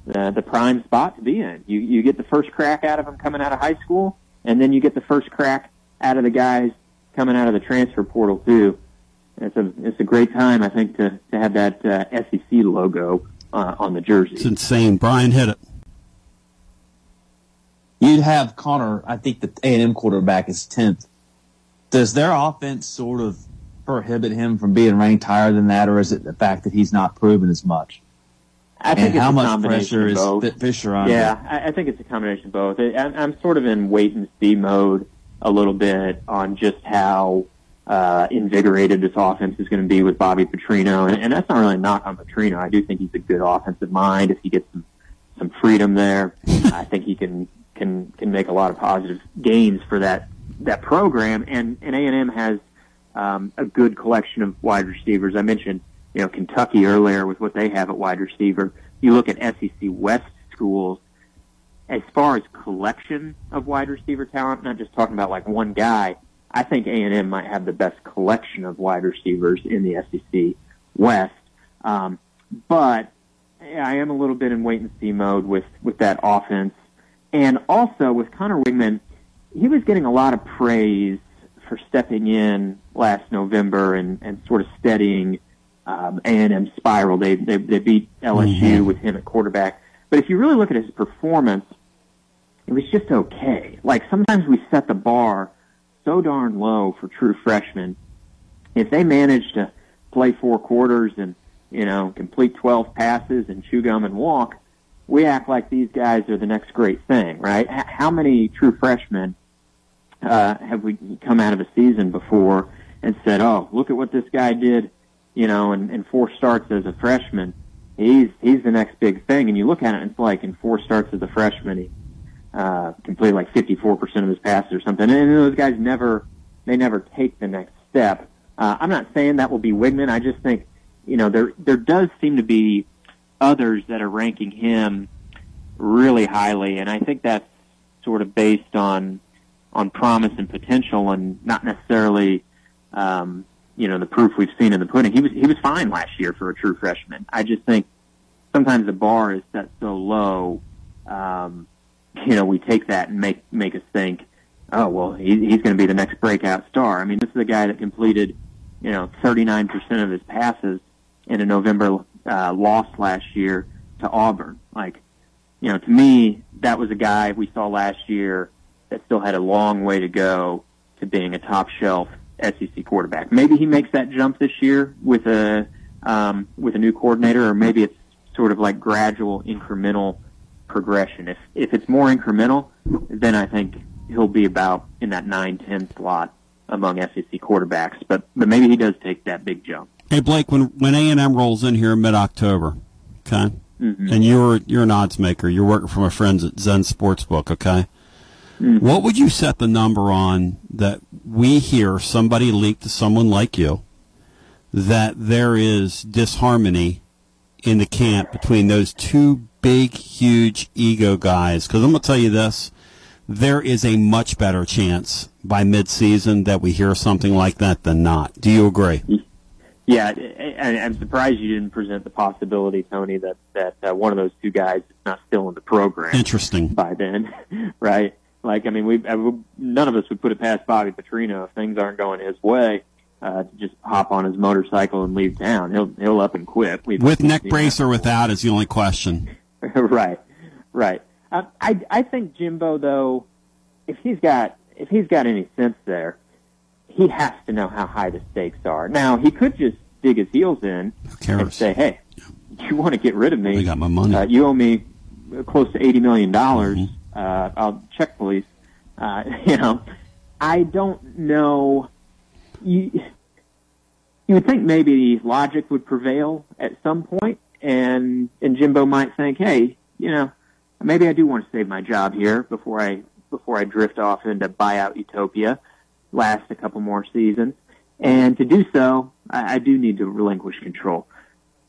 the the prime spot to be in. You you get the first crack out of them coming out of high school, and then you get the first crack out of the guys coming out of the transfer portal too. It's a it's a great time, I think, to to have that uh, SEC logo uh, on the jersey. It's insane. Brian hit it. You'd have Conor. I think the A and M quarterback is tenth. Does their offense sort of prohibit him from being ranked higher than that, or is it the fact that he's not proven as much? I think and it's how much pressure is both. Fi- Fisher under? Yeah, I, I think it's a combination of both. I, I'm, I'm sort of in wait and see mode a little bit on just how uh, invigorated this offense is going to be with Bobby Petrino, and, and that's not really a knock on Petrino. I do think he's a good offensive mind. If he gets some some freedom there, <laughs> I think he can can can make a lot of positive gains for that that program. And and A and M has um, a good collection of wide receivers. I mentioned you know Kentucky earlier with what they have at wide receiver. You look at SEC West schools as far as collection of wide receiver talent, not just talking about like one guy. I think A and M might have the best collection of wide receivers in the SEC West. Um, but I am a little bit in wait and see mode with with that offense, and also with Conor Weigman. He was getting a lot of praise for stepping in last November and, and sort of steadying um, A&M spiral. They, they they beat LSU with him at quarterback. But if you really look at his performance, it was just okay. Like sometimes we set the bar so darn low for true freshmen. If they manage to play four quarters and you know complete 12 passes and chew gum and walk, we act like these guys are the next great thing, right? H- how many true freshmen uh, have we come out of a season before and said, "Oh, look at what this guy did," you know, and, and four starts as a freshman. He's he's the next big thing. And you look at it, and it's like in four starts as a freshman, he uh, completed like 54% of his passes or something. And those guys never they never take the next step. Uh, I'm not saying that will be Weigman. I just think you know there there does seem to be others that are ranking him really highly, and I think that's sort of based on on promise and potential, and not necessarily um, you know the proof we've seen in the pudding. He was he was fine last year for a true freshman. I just think sometimes the bar is set so low. Um, you know, we take that and make make us think, oh well, he, he's going to be the next breakout star. I mean, this is a guy that completed you know 39% of his passes in a November uh, loss last year to Auburn. Like, you know, to me, that was a guy we saw last year that still had a long way to go to being a top shelf SEC quarterback. Maybe he makes that jump this year with a um, with a new coordinator, or maybe it's sort of like gradual, incremental progression. If if it's more incremental, then I think he'll be about in that nine ten slot among SEC quarterbacks. But but maybe he does take that big jump. Hey Blake, when when A and M rolls in here mid October, okay, Mhm. and you're you're an odds maker, you're working for my friends at Zen Sportsbook, okay. What would you set the number on that we hear somebody leak to someone like you that there is disharmony in the camp between those two big, huge ego guys? Because I'm going to tell you this there is a much better chance by midseason that we hear something like that than not. Do you agree? Yeah, I'm surprised you didn't present the possibility, Tony, that that uh, one of those two guys is not still in the program. Interesting. by then, <laughs> right? Like, I mean, we none of us would put it past Bobby Petrino if things aren't going his way uh, to just hop on his motorcycle and leave town. He'll he'll up and quit. We've With neck brace or without is the only question. <laughs> right, right. Uh, I I think Jimbo though, if he's got if he's got any sense there, he has to know how high the stakes are. Now he could just dig his heels in and say, "Hey, you want to get rid of me? I got my money. Uh, you owe me uh, close to eighty million dollars. Uh, I'll check police." Uh, <laughs> you know, I don't know. You, you would think maybe logic would prevail at some point, and and Jimbo might think, hey, you know, maybe I do want to save my job here before I before I drift off into buyout utopia, last a couple more seasons, and to do so, I, I do need to relinquish control.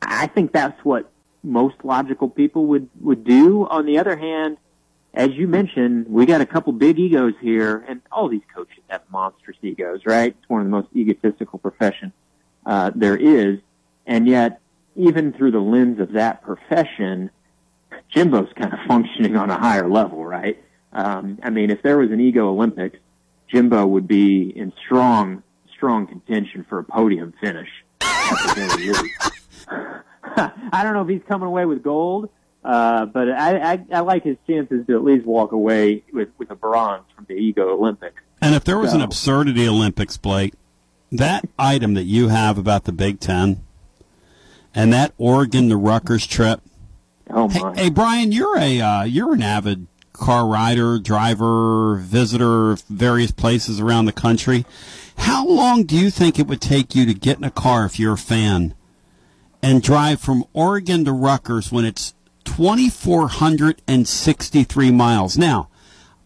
I think that's what most logical people would would do. On the other hand, as you mentioned, we got a couple big egos here, and all these coaches have monstrous egos, right? It's one of the most egotistical professions uh, there is, and yet, even through the lens of that profession, Jimbo's kind of functioning on a higher level, right? Um, I mean, if there was an ego Olympics, Jimbo would be in strong, strong contention for a podium finish. <laughs> I don't know if he's coming away with gold, uh, but I, I, I like his chances to at least walk away with, with a bronze from the Ego Olympics. And if there was So- an absurdity Olympics, Blake, that item that you have about the Big Ten and that Oregon to Rutgers trip. Oh hey, my! hey, Brian, you're a uh, you're an avid car rider, driver, visitor, of various places around the country. How long do you think it would take you to get in a car if you're a fan and drive from Oregon to Rutgers when it's 2,463 miles? Now,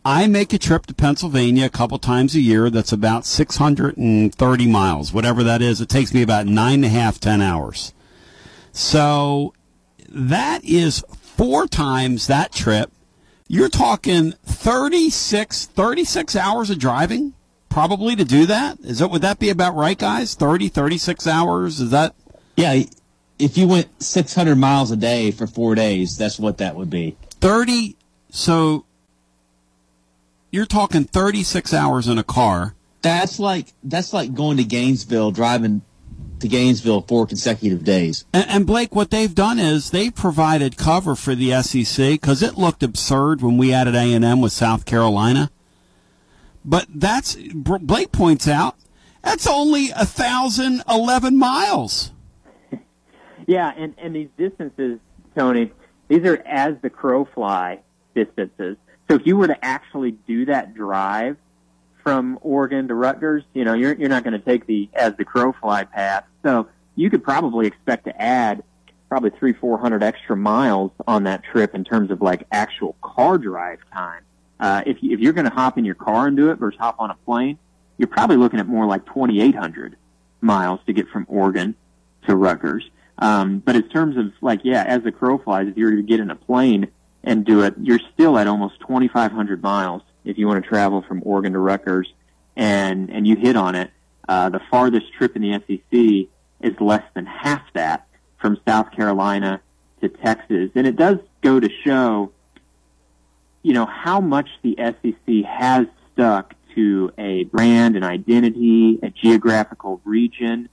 I make a trip to Pennsylvania a couple times a year that's about 630 miles, whatever that is. It takes me about nine and a half, ten hours. So that is four times that trip. You're talking 36, 36 hours of driving probably to do that. Is that, would that be about right, guys? 30, 36 hours? Is that? Yeah. If you went 600 miles a day for four days, that's what that would be. 30 so you're talking 36 hours in a car That's like that's like going to Gainesville, driving to Gainesville four consecutive days. and, and blake what they've done is they've provided cover for the sec because it looked absurd when we added a&m with south carolina but that's blake points out that's only a thousand eleven miles <laughs> Yeah, and and these distances, Tony, these are as the crow fly distances. So if you were to actually do that drive from Oregon to Rutgers, you know, you're you're not going to take the as the crow fly path. So you could probably expect to add probably three, four hundred extra miles on that trip in terms of like actual car drive time. Uh, if you, if you're going to hop in your car and do it versus hop on a plane, you're probably looking at more like 2,800 miles to get from Oregon to Rutgers. Um, but in terms of like, yeah, as the crow flies, if you were to get in a plane and do it, you're still at almost 2,500 miles if you want to travel from Oregon to Rutgers, and and you hit on it. Uh, the farthest trip in the SEC is less than half that from South Carolina to Texas, and it does go to show, you know, how much the SEC has stuck to a brand, an identity, a geographical region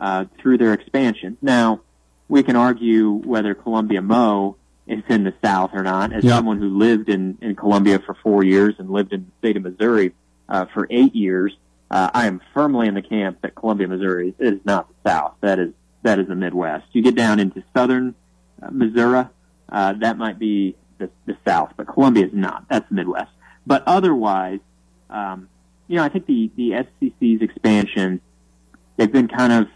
uh, through their expansion. Now, we can argue whether Columbia Mo is in the South or not. As Yeah. someone who lived in, in Columbia for four years and lived in the state of Missouri uh, for eight years, uh, I am firmly in the camp that Columbia, Missouri is not the South. That is that is the Midwest. You get down into southern uh, Missouri, uh, that might be the, the South, but Columbia is not. That's the Midwest. But otherwise, um, you know, I think the the SEC's expansion, they've been kind of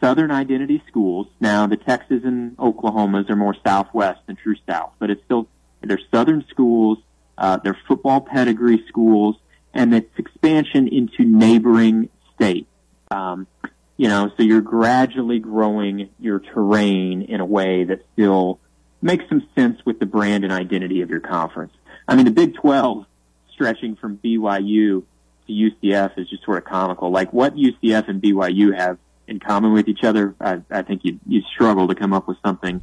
Southern identity schools. Now, the Texas and Oklahomas are more Southwest than true South, but it's still they're Southern schools. Uh, they're football pedigree schools, and it's expansion into neighboring states. Um, you know, so you're gradually growing your terrain in a way that still makes some sense with the brand and identity of your conference. I mean, the Big 12 stretching from BYU to UCF is just sort of comical. Like what UCF and BYU have in common with each other, I, I think you you struggle to come up with something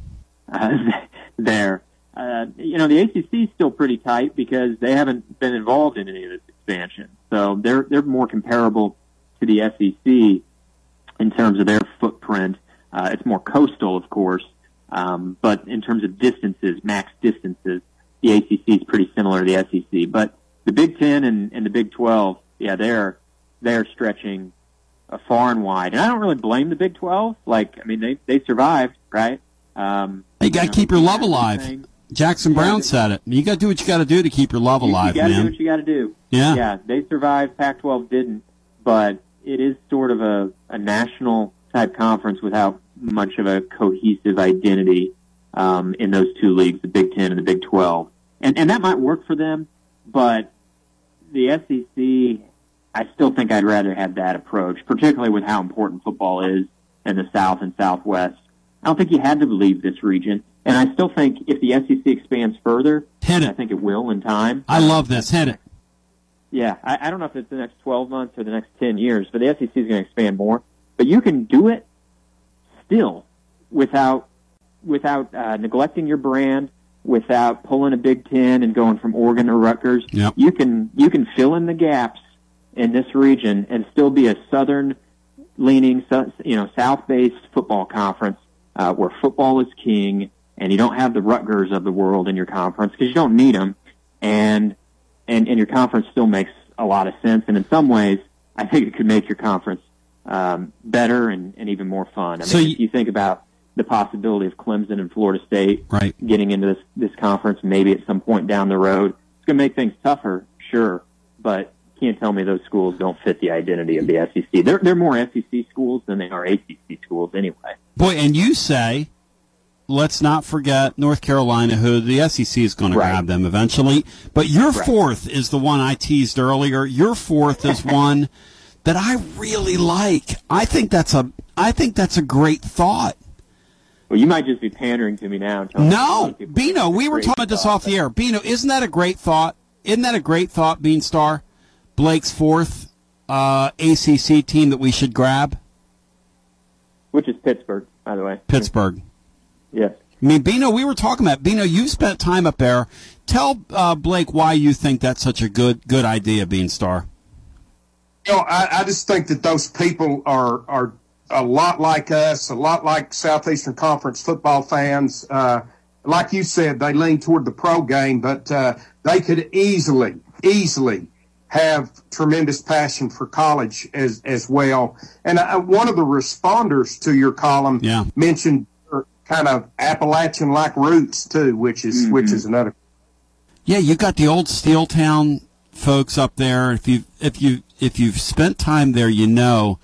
uh, <laughs> there. Uh, you know, the ACC is still pretty tight because they haven't been involved in any of this expansion, so they're they're more comparable to the SEC in terms of their footprint. Uh, it's more coastal, of course, um, but in terms of distances, max distances, the ACC is pretty similar to the SEC. But the Big Ten and, and the Big Twelve, yeah, they're they're stretching uh, far and wide. And I don't really blame the Big Twelve. Like, I mean, they they survived, right? Um, you got to know, keep your love alive everything. Jackson Browne said it. You got to do what you got to do to keep your love You- alive, you gotta man. do what you got to do. Yeah. yeah. They survived. Pac-12 didn't, but it is sort of a, a national type conference without much of a cohesive identity um, in those two leagues, the Big Ten and the Big 12, and and that might work for them, but the SEC, I still think I'd rather have that approach, particularly with how important football is in the South and Southwest. I don't think you had to leave this region. And I still think if the SEC expands further, Hit it. I think it will in time. I love this. Hit it. Yeah, I, I don't know if it's the next 12 months or the next 10 years, but the SEC is going to expand more. But you can do it still without without uh, neglecting your brand, without pulling a Big Ten and going from Oregon to Rutgers. Yep. You can you can fill in the gaps in this region and still be a southern leaning, you know, south based football conference uh, where football is king, and you don't have the Rutgers of the world in your conference because you don't need them, and and and your conference still makes a lot of sense. And in some ways, I think it could make your conference um, better and, and even more fun. I So mean, you- if you think about the possibility of Clemson and Florida State Right. getting into this this conference, maybe at some point down the road, it's going to make things tougher, sure, but can't tell me those schools don't fit the identity of the SEC. They're they're more SEC schools than they are ACC schools anyway. Boy, and you say, let's not forget North Carolina, who the SEC is going to grab them eventually. But your fourth is the one I teased earlier. Your fourth is <laughs> one that I really like. I think that's a I think that's a great thought. Well, you might just be pandering to me now. and telling me a lot No, Bino, we were talking about this off the air. Bino, isn't that a great thought? Isn't that a great thought, Beanstar? Blake's fourth uh, ACC team that we should grab? Which is Pittsburgh, by the way. Pittsburgh. Yes. I mean, Bino, we were talking about Bino. You've spent time up there. Tell uh, Blake why you think that's such a good good idea, Beanstar. You know, I, I just think that those people are are a lot like us, a lot like Southeastern Conference football fans. Uh, like you said, they lean toward the pro game, but uh, they could easily, easily have tremendous passion for college as as well. And uh, one of the responders to your column Yeah. mentioned kind of Appalachian like roots too, which is which is another. Yeah, you got the old Steel Town folks up there. If you if you if you've spent time there, you know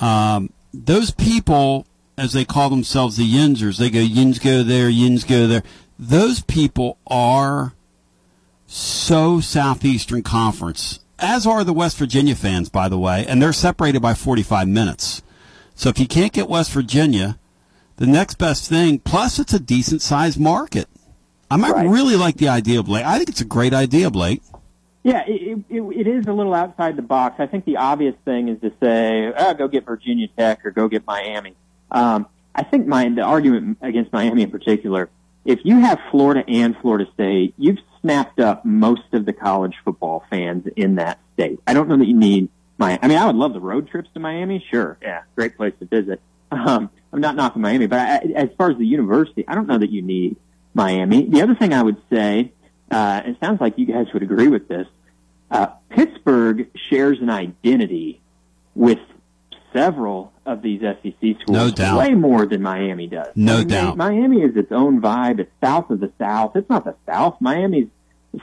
um, those people, as they call themselves, the Yinzers. They go Yins go there, Yins go there. Those people are so Southeastern Conference, as are the West Virginia fans, by the way, and they're separated by 45 minutes. So if you can't get West Virginia, the next best thing, plus it's a decent sized market. I might really like the idea, Blake. I think it's a great idea, Blake. Yeah, it, it, it is a little outside the box. I think the obvious thing is to say, oh, go get Virginia Tech or go get Miami. Um, I think my the argument against Miami in particular, if you have Florida and Florida State, you've snapped up most of the college football fans in that state. I don't know that you need my. I mean, I would love the road trips to Miami. Sure, yeah, great place to visit. Um, I'm not knocking Miami, but I, as far as the university, I don't know that you need Miami. The other thing I would say, uh, it sounds like you guys would agree with this. Uh, Pittsburgh shares an identity with several of these SEC schools, No doubt. way more than Miami does. No I mean, doubt. Miami is its own vibe. It's south of the South. It's not the South. Miami's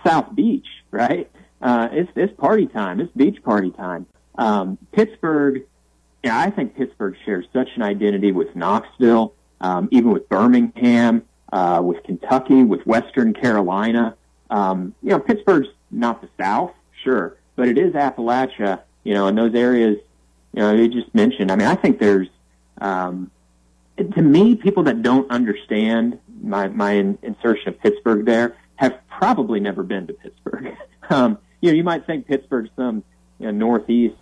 South Beach, right? Uh, it's it's party time. It's beach party time. Um, Pittsburgh, yeah, I think Pittsburgh shares such an identity with Knoxville, um, even with Birmingham, uh, with Kentucky, with Western Carolina. Um, you know, Pittsburgh's not the South, sure, but it is Appalachia. You know, in those areas, you know, you just mentioned. I mean, I think there's, um, to me, people that don't understand my my insertion of Pittsburgh there have probably never been to Pittsburgh. <laughs> um, you know, you might think Pittsburgh's some you know, northeast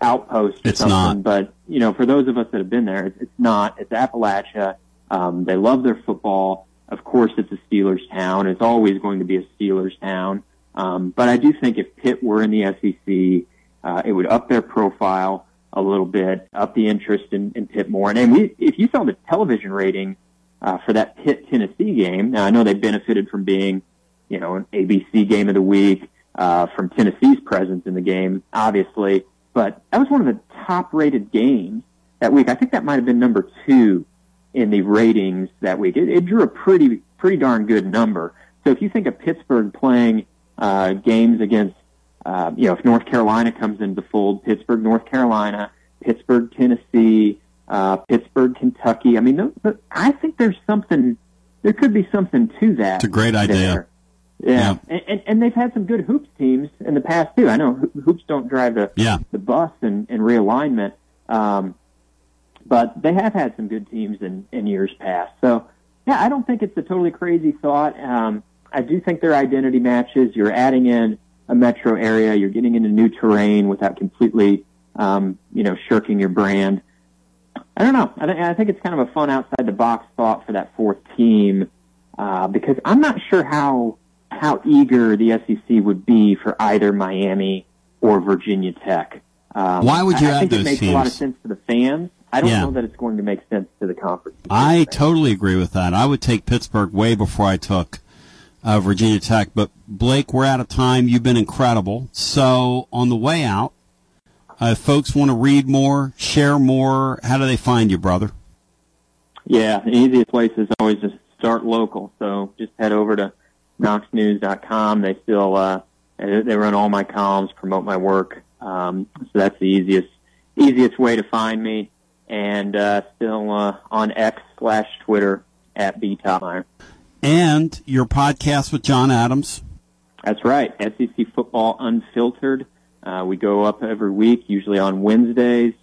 outpost or It's something, not. but you know, for those of us that have been there, it's, it's not. It's Appalachia. Um, they love their football. Of course, it's a Steelers town. It's always going to be a Steelers town. Um, but I do think if Pitt were in the SEC, uh, it would up their profile a little bit, up the interest in, in Pitt more. And, and we, if you saw the television rating uh, for that Pitt Tennessee game, now I know they benefited from being, you know, an ABC game of the week, uh, from Tennessee's presence in the game, obviously. But that was one of the top rated games that week. I think that might have been number two in the ratings that week. It, it drew a pretty, pretty darn good number. So if you think of Pittsburgh playing uh, games against, uh, you know, if North Carolina comes into the fold, Pittsburgh, North Carolina, Pittsburgh, Tennessee, uh, Pittsburgh, Kentucky. I mean, I think there's something. There could be something to that. It's a great idea. there. Yeah, And, and and they've had some good hoops teams in the past too. I know hoops don't drive the Yeah. the bus and, and realignment, um, but they have had some good teams in, in years past. So yeah, I don't think it's a totally crazy thought. Um, I do think their identity matches. You're adding in a metro area. You're getting into new terrain without completely, um, you know, shirking your brand. I don't know. I, th- I think it's kind of a fun outside the box thought for that fourth team uh, because I'm not sure how how eager the SEC would be for either Miami or Virginia Tech. Um, Why would you I, I think it makes a lot of sense to the fans. I don't Yeah. know that it's going to make sense to the conference. I totally agree with that. I would take Pittsburgh way before I took uh, Virginia Tech. But Blake, we're out of time. You've been incredible. So on the way out, uh, if folks want to read more, share more, how do they find you, brother? Yeah, the easiest place is always just start local. So just head over to knoxnews.com. They still uh, they run all my columns, promote my work. Um, so that's the easiest easiest way to find me. And uh, still uh, on X slash Twitter at btoppmeyer. And your podcast with John Adams. That's right. SEC Football Unfiltered. Uh, we go up every week, usually on Wednesdays.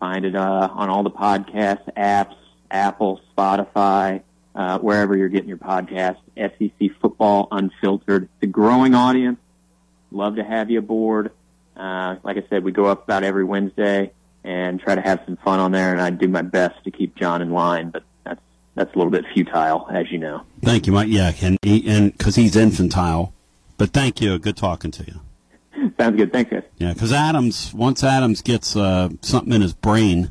Find it uh, on all the podcast apps, Apple, Spotify, uh, wherever you're getting your podcast. SEC Football Unfiltered. The growing audience. Love to have you aboard. Uh, like I said, we go up about every Wednesday and try to have some fun on there, and I do my best to keep John in line, but that's a little bit futile, as you know. Thank you, Mike. Yeah, and and because he's infantile. But thank you. Good talking to you. Sounds good. Thanks, guys. Yeah, because Adams, once Adams gets uh, something in his brain,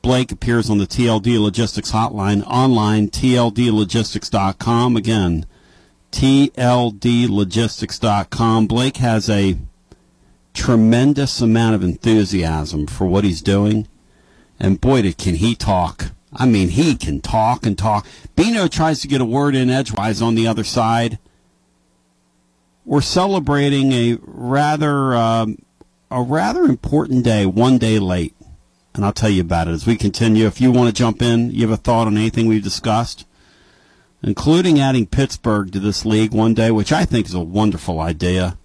Blake appears on the TLD Logistics Hotline online, tldlogistics.com. Again, tldlogistics.com. Blake has a tremendous amount of enthusiasm for what he's doing. And boy, did, can he talk. I mean, he can talk and talk. Bino tries to get a word in edgewise on the other side. We're celebrating a rather um, a rather important day, one day late, and I'll tell you about it as we continue. If you want to jump in, you have a thought on anything we've discussed, including adding Pittsburgh to this league one day, which I think is a wonderful idea.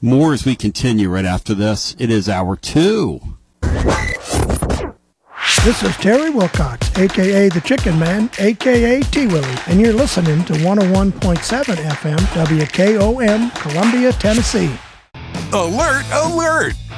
More as we continue right after this. It is hour two. This is Terry Wilcox, aka the Chicken Man, aka T Willie, and you're listening to 101.7 FM WKOM, Columbia, Tennessee. Alert, alert!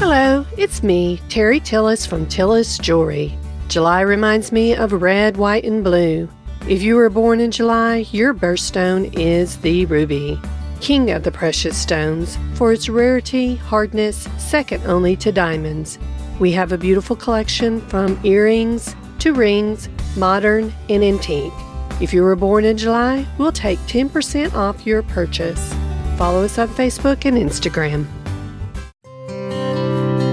Hello, it's me, Terry Tillis from Tillis Jewelry. July reminds me of red, white, and blue. If you were born in July, your birthstone is the ruby, king of the precious stones, for its rarity, hardness, second only to diamonds. We have a beautiful collection from earrings to rings, modern and antique. If you were born in July, we'll take 10% off your purchase. Follow us on Facebook and Instagram.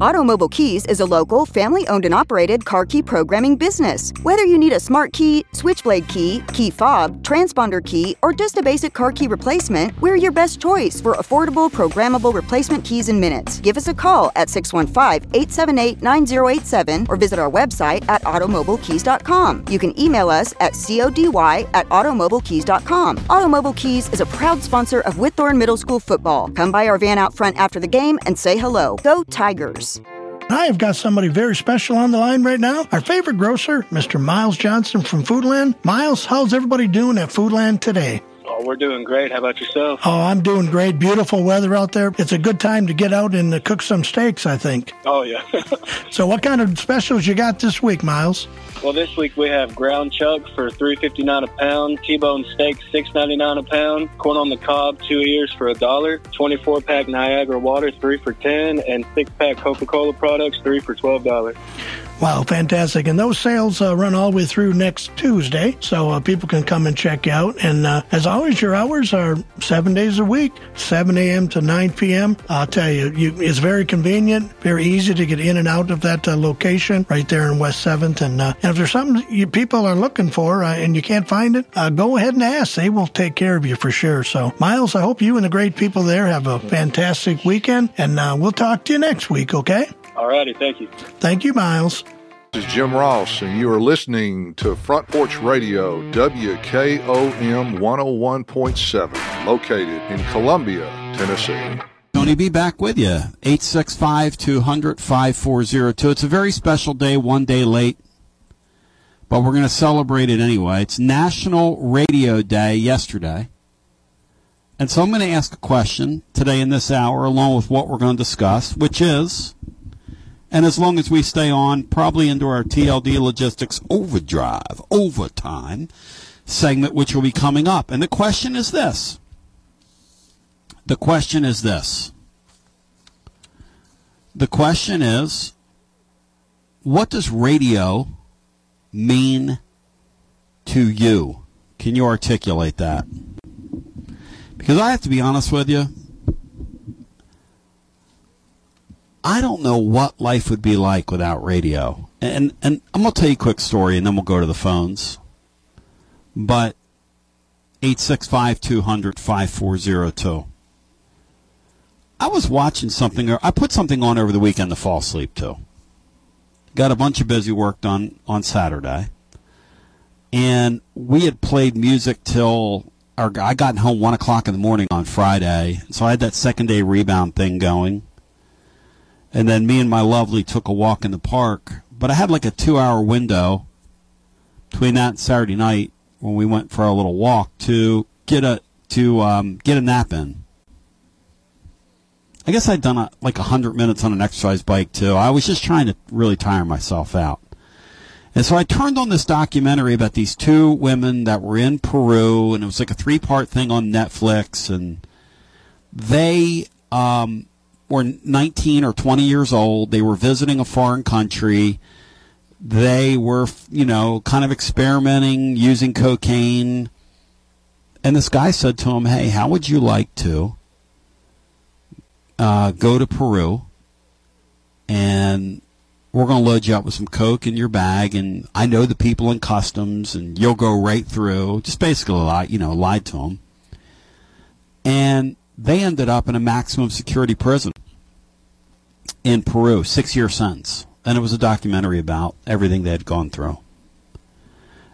Automobile Keys is a local, family owned and operated car key programming business. Whether you need a smart key, switchblade key, key fob, transponder key, or just a basic car key replacement, we're your best choice for affordable, programmable replacement keys in minutes. Give us a call at 615 878 9087 or visit our website at automobilekeys.com. You can email us at CODY at automobilekeys.com. Automobile Keys is a proud sponsor of Whitthorne Middle School football. Come by our van out front after the game and say hello. Go Tigers! I have got somebody very special on the line right now. Our favorite grocer, Mr. Miles Johnson from Foodland. Miles, how's everybody doing at Foodland today? Oh, we're doing great. How about yourself? Oh, I'm doing great. Beautiful weather out there. It's a good time to get out and cook some steaks, I think. Oh, yeah. <laughs> so, what kind of specials you got this week, Miles? Well, this week we have ground chuck for three fifty nine a pound, T-bone steak six ninety nine a pound, corn on the cob two ears for a dollar, twenty four pack Niagara water three for ten, and six pack Coca Cola products three for twelve dollars. Wow, fantastic. And those sales uh, run all the way through next Tuesday, so uh, people can come and check out. And uh, as always, your hours are seven days a week, 7 a.m. to 9 p.m. I'll tell you, you it's very convenient, very easy to get in and out of that uh, location right there in West 7th. And, uh, and if there's something you people are looking for uh, and you can't find it, go ahead and ask. They will take care of you for sure. So, Miles, I hope you and the great people there have a fantastic weekend, and we'll talk to you next week, okay? All righty, thank you. Thank you, Miles. This is Jim Ross, and you are listening to Front Porch Radio, WKOM 101.7, located in Columbia, Tennessee. Tony be back with you. 865 200 5402. It's a very special day, one day late, but we're going to celebrate it anyway. It's National Radio Day yesterday. And so I'm going to ask a question today in this hour, along with what we're going to discuss, which is and as long as we stay on, probably into our TLD Logistics Overdrive, Overtime segment, which will be coming up. And the question is this. The question is this. The question is, what does radio mean to you? Can you articulate that? Because I have to be honest with you, I don't know what life would be like without radio. And and I'm gonna tell you a quick story, and then we'll go to the phones. But eight six five two hundred five four zero two. I was watching something. or I put something on over the weekend to fall asleep to. Got a bunch of busy work done on Saturday, and we had played music till. Our, I got home one o'clock in the morning on Friday, so I had that second day rebound thing going And then me and my lovely took a walk in the park. But I had like a two hour window between that and Saturday night when we went for a little walk to get a to um, get a nap in. I guess I'd done a, like a hundred minutes on an exercise bike too. I was just trying to really tire myself out. And so I turned on this documentary about these two women that were in Peru, and it was like a three part thing on Netflix. And they um, were 19 or 20 years old. They were visiting a foreign country. They were, you know, kind of experimenting, using cocaine. And this guy said to him, Hey, how would you like to uh, go to Peru and we're going to load you up with some coke in your bag and i know the people in customs and you'll go right through just basically lied you know lied to them and they ended up in a maximum security prison in peru six year sentence and it was a documentary about everything they had gone through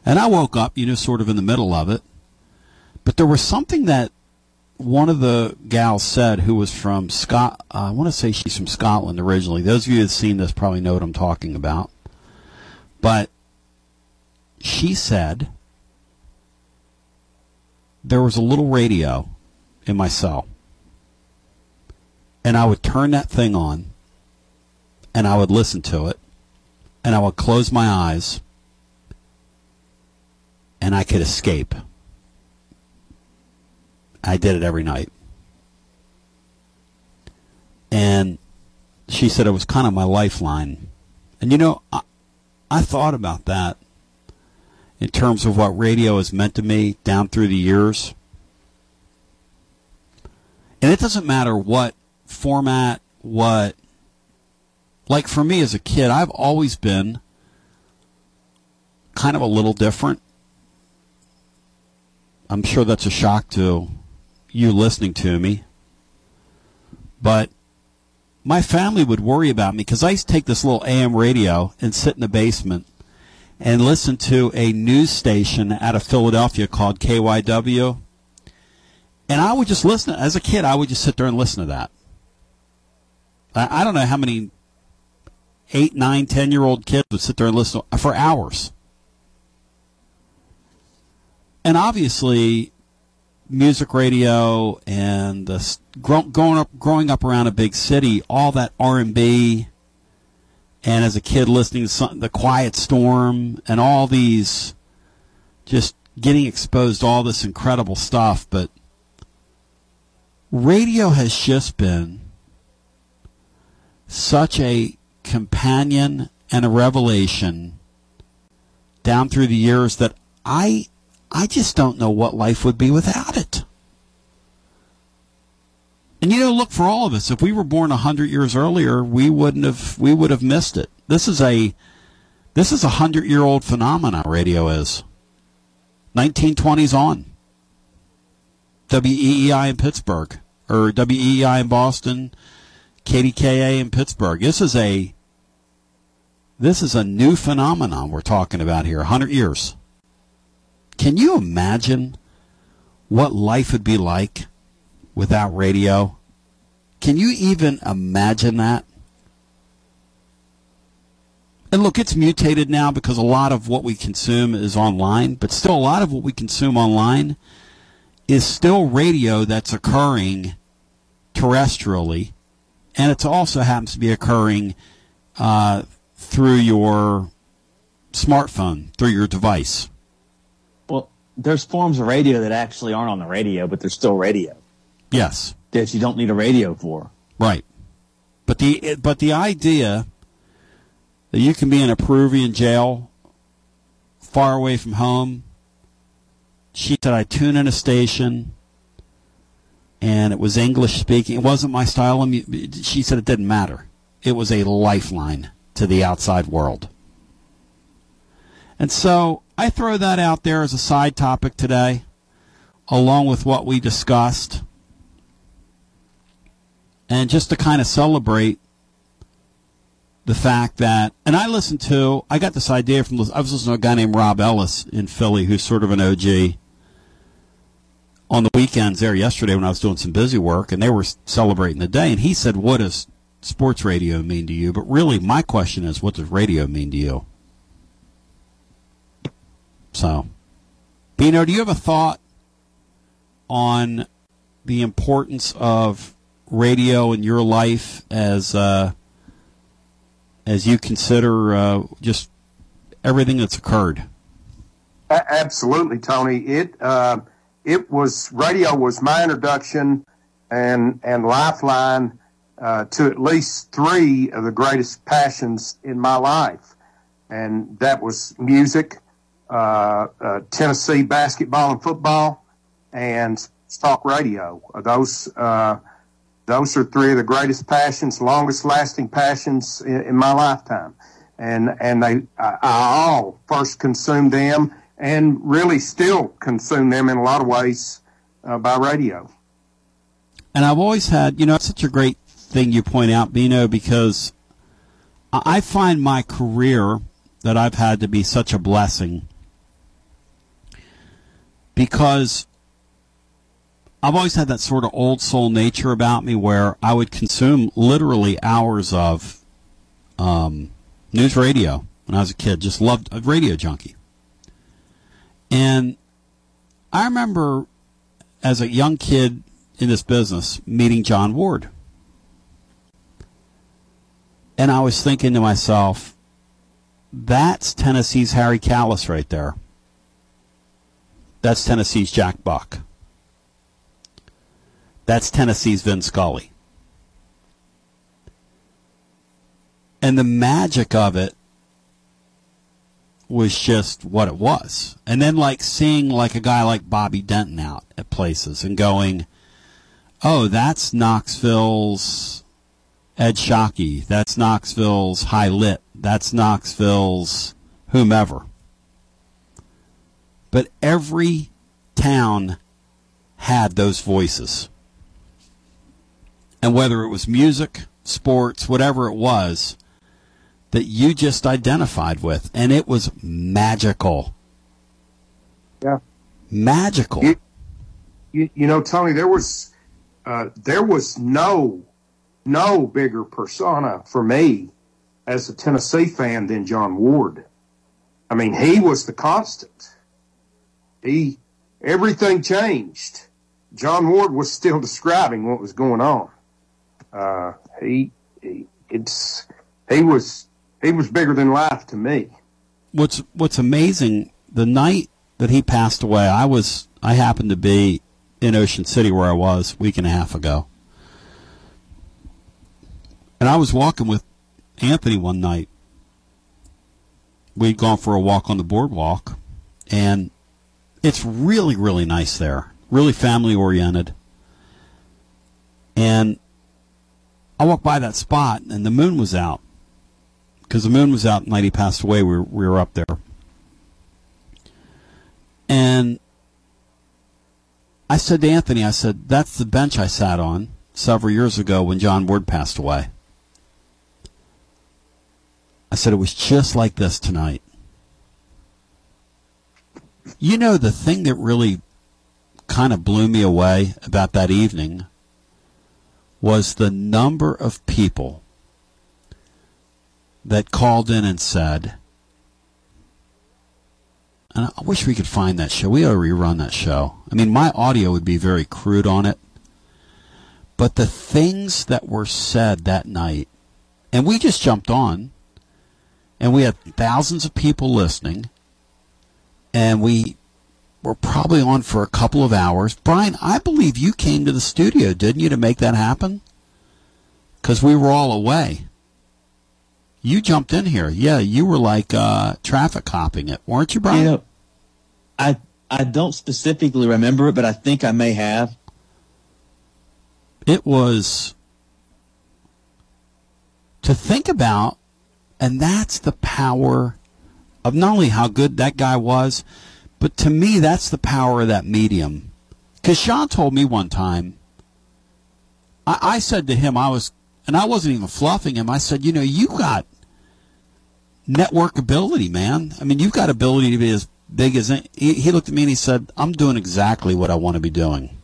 and i woke up you know sort of in the middle of it but there was something that one of the gals said who was from Scot. Uh, I want to say she's from Scotland originally. Those of you who've seen this probably know what I'm talking about. But she said there was a little radio in my cell, and I would turn that thing on, and I would listen to it, and I would close my eyes, and I could escape. I did it every night. And she said it was kind of my lifeline. And you know, I, I thought about that in terms of what radio has meant to me down through the years. And it doesn't matter what format, what. Like for me as a kid, I've always been kind of a little different. I'm sure that's a shock to you listening to me. But my family would worry about me because I used to take this little AM radio and sit in the basement and listen to a news station out of Philadelphia called KYW. And I would just listen. As a kid, I would just sit there and listen to that. I, don't know how many eight, nine, ten year old kids would sit there and listen for hours. And obviously, music radio and the growing up growing up around a big city, all that R and B, and as a kid listening to some, the Quiet Storm and all these, just getting exposed to all this incredible stuff. But radio has just been such a companion and a revelation down through the years that I I just don't know what life would be without it. And you know, look for all of us. If we were born hundred years earlier, we wouldn't have. We would have missed it. This is a, this is a hundred year old phenomenon. Radio is. 1920s on. WEEI in Pittsburgh or WEEI in Boston, KDKA in Pittsburgh. This is a. This is a new phenomenon we're talking about here. 100 years. Can you imagine what life would be like without radio? Can you even imagine that? And look, it's mutated now because a lot of what we consume is online, but still a lot of what we consume online is still radio that's occurring terrestrially, and it also happens to be occurring uh, through your smartphone, through your device Well, there's forms of radio that actually aren't on the radio, but they're still radio. Yes. That you don't need a radio for. Right. But the but the idea that you can be in a Peruvian jail far away from home. She said I tune in a station and it was English speaking. It wasn't my style. She said it didn't matter. It was a lifeline to the outside world. And so I throw that out there as a side topic today, along with what we discussed. And just to kind of celebrate the fact that, and I listened to, I got this idea from, I was listening to a guy named Rob Ellis in Philly, who's sort of an OG, on the weekends there yesterday when I was doing some busy work, and they were celebrating the day, and he said, "What does sports radio mean to you? But really, my question is, what does radio mean to you? So, Bino, do you have a thought on the importance of radio in your life as uh, as you consider uh, just everything that's occurred? Absolutely, Tony. It uh, it was radio was my introduction and and lifeline uh, to at least three of the greatest passions in my life, and that was music, uh, uh, Tennessee basketball and football, and talk radio. Those uh, those are three of the greatest passions, longest lasting passions in, in my lifetime, and and they I, I all first consumed them and really still consume them in a lot of ways uh, by radio. And I've always had, you know, it's such a great thing you point out, Bino, because I find my career that I've had to be such a blessing because I've always had that sort of old soul nature about me where I would consume literally hours of um, news radio when I was a kid. Just loved a radio junkie. And I remember as a young kid in this business meeting John Ward. And I was thinking to myself, that's Tennessee's Harry Kalas right there. That's Tennessee's Jack Buck. That's Tennessee's Vin Scully. And the magic of it was just what it was. And then like seeing like a guy like Bobby Denton out at places and going, oh, that's Knoxville's Ed Sciaky. That's Knoxville's Hy Lit. That's Knoxville's whomever. But every town had those voices. And whether it was music, sports, whatever it was, that you just identified with, and it was magical. Yeah, magical. You, you, you know, Tony, there was uh, there was no no bigger persona for me as a Tennessee fan than John Ward. I mean, he was the constant. He everything changed. John Ward was still describing what was going on. Uh, he, he it's he was he was bigger than life to me. What's What's amazing the night that he passed away, I was I happened to be in Ocean City where I was a week and a half ago, and I was walking with Anthony one night. We'd gone for a walk on the boardwalk, and it's really really nice there, really family oriented, and I walked by that spot and the moon was out because the moon was out the night he passed away. We were, we were up there. And I said to Anthony, I said, that's the bench I sat on several years ago when John Ward passed away. I said, it was just like this tonight. You know, the thing that really kind of blew me away about that evening was the number of people that called in and said, and I wish we could find that show. We ought to rerun that show. I mean, my audio would be very crude on it. But the things that were said that night, and we just jumped on, and we had thousands of people listening, and we were probably on for a couple of hours. Brian, I believe you came to the studio, didn't you, to make that happen? Because we were all away. You jumped in here. Yeah, you were like uh, traffic hopping it, weren't you, Brian? Know, I I don't specifically remember it, but I think I may have. It was to think about, and that's the power of not only how good that guy was, but to me, that's the power of that medium. Because Sean told me one time, I, I said to him, I was, and I wasn't even fluffing him. I said, you know, you got network ability, man. I mean, you've got ability to be as big as he, he looked at me and he said, "I'm doing exactly what I want to be doing."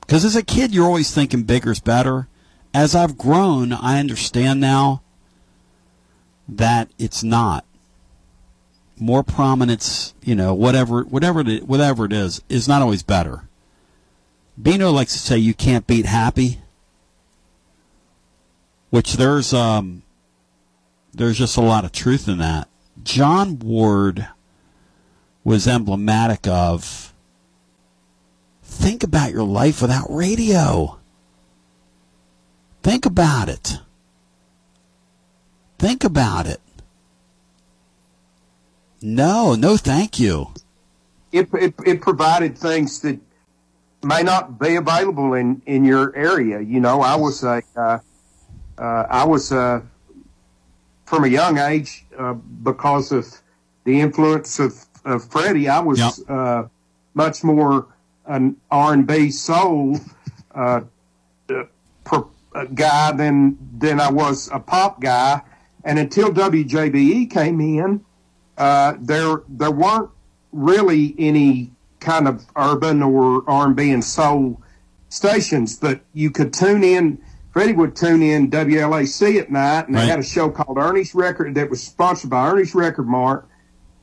Because as a kid, you're always thinking bigger's better, as I've grown, I understand now that it's not. More prominence, you know, whatever, whatever it, whatever it is, is not always better. Bino likes to say you can't beat happy, which there's um, there's just a lot of truth in that. John Ward was emblematic of think about your life without radio. Think about it. Think about it. No, no, thank you. It, it, it provided things that may not be available in, in your area. You know, I was a, uh, uh, I was uh, from a young age uh, because of the influence of, of Freddie. I was Yep. uh, much more an R and B soul uh, per, uh, guy than than I was a pop guy. And until WJBE came in, uh, there there weren't really any kind of urban or R and B and soul stations, but you could tune in. Freddie would tune in WLAC at night, and they Right. had a show called Ernie's Record that was sponsored by Ernie's Record Mart.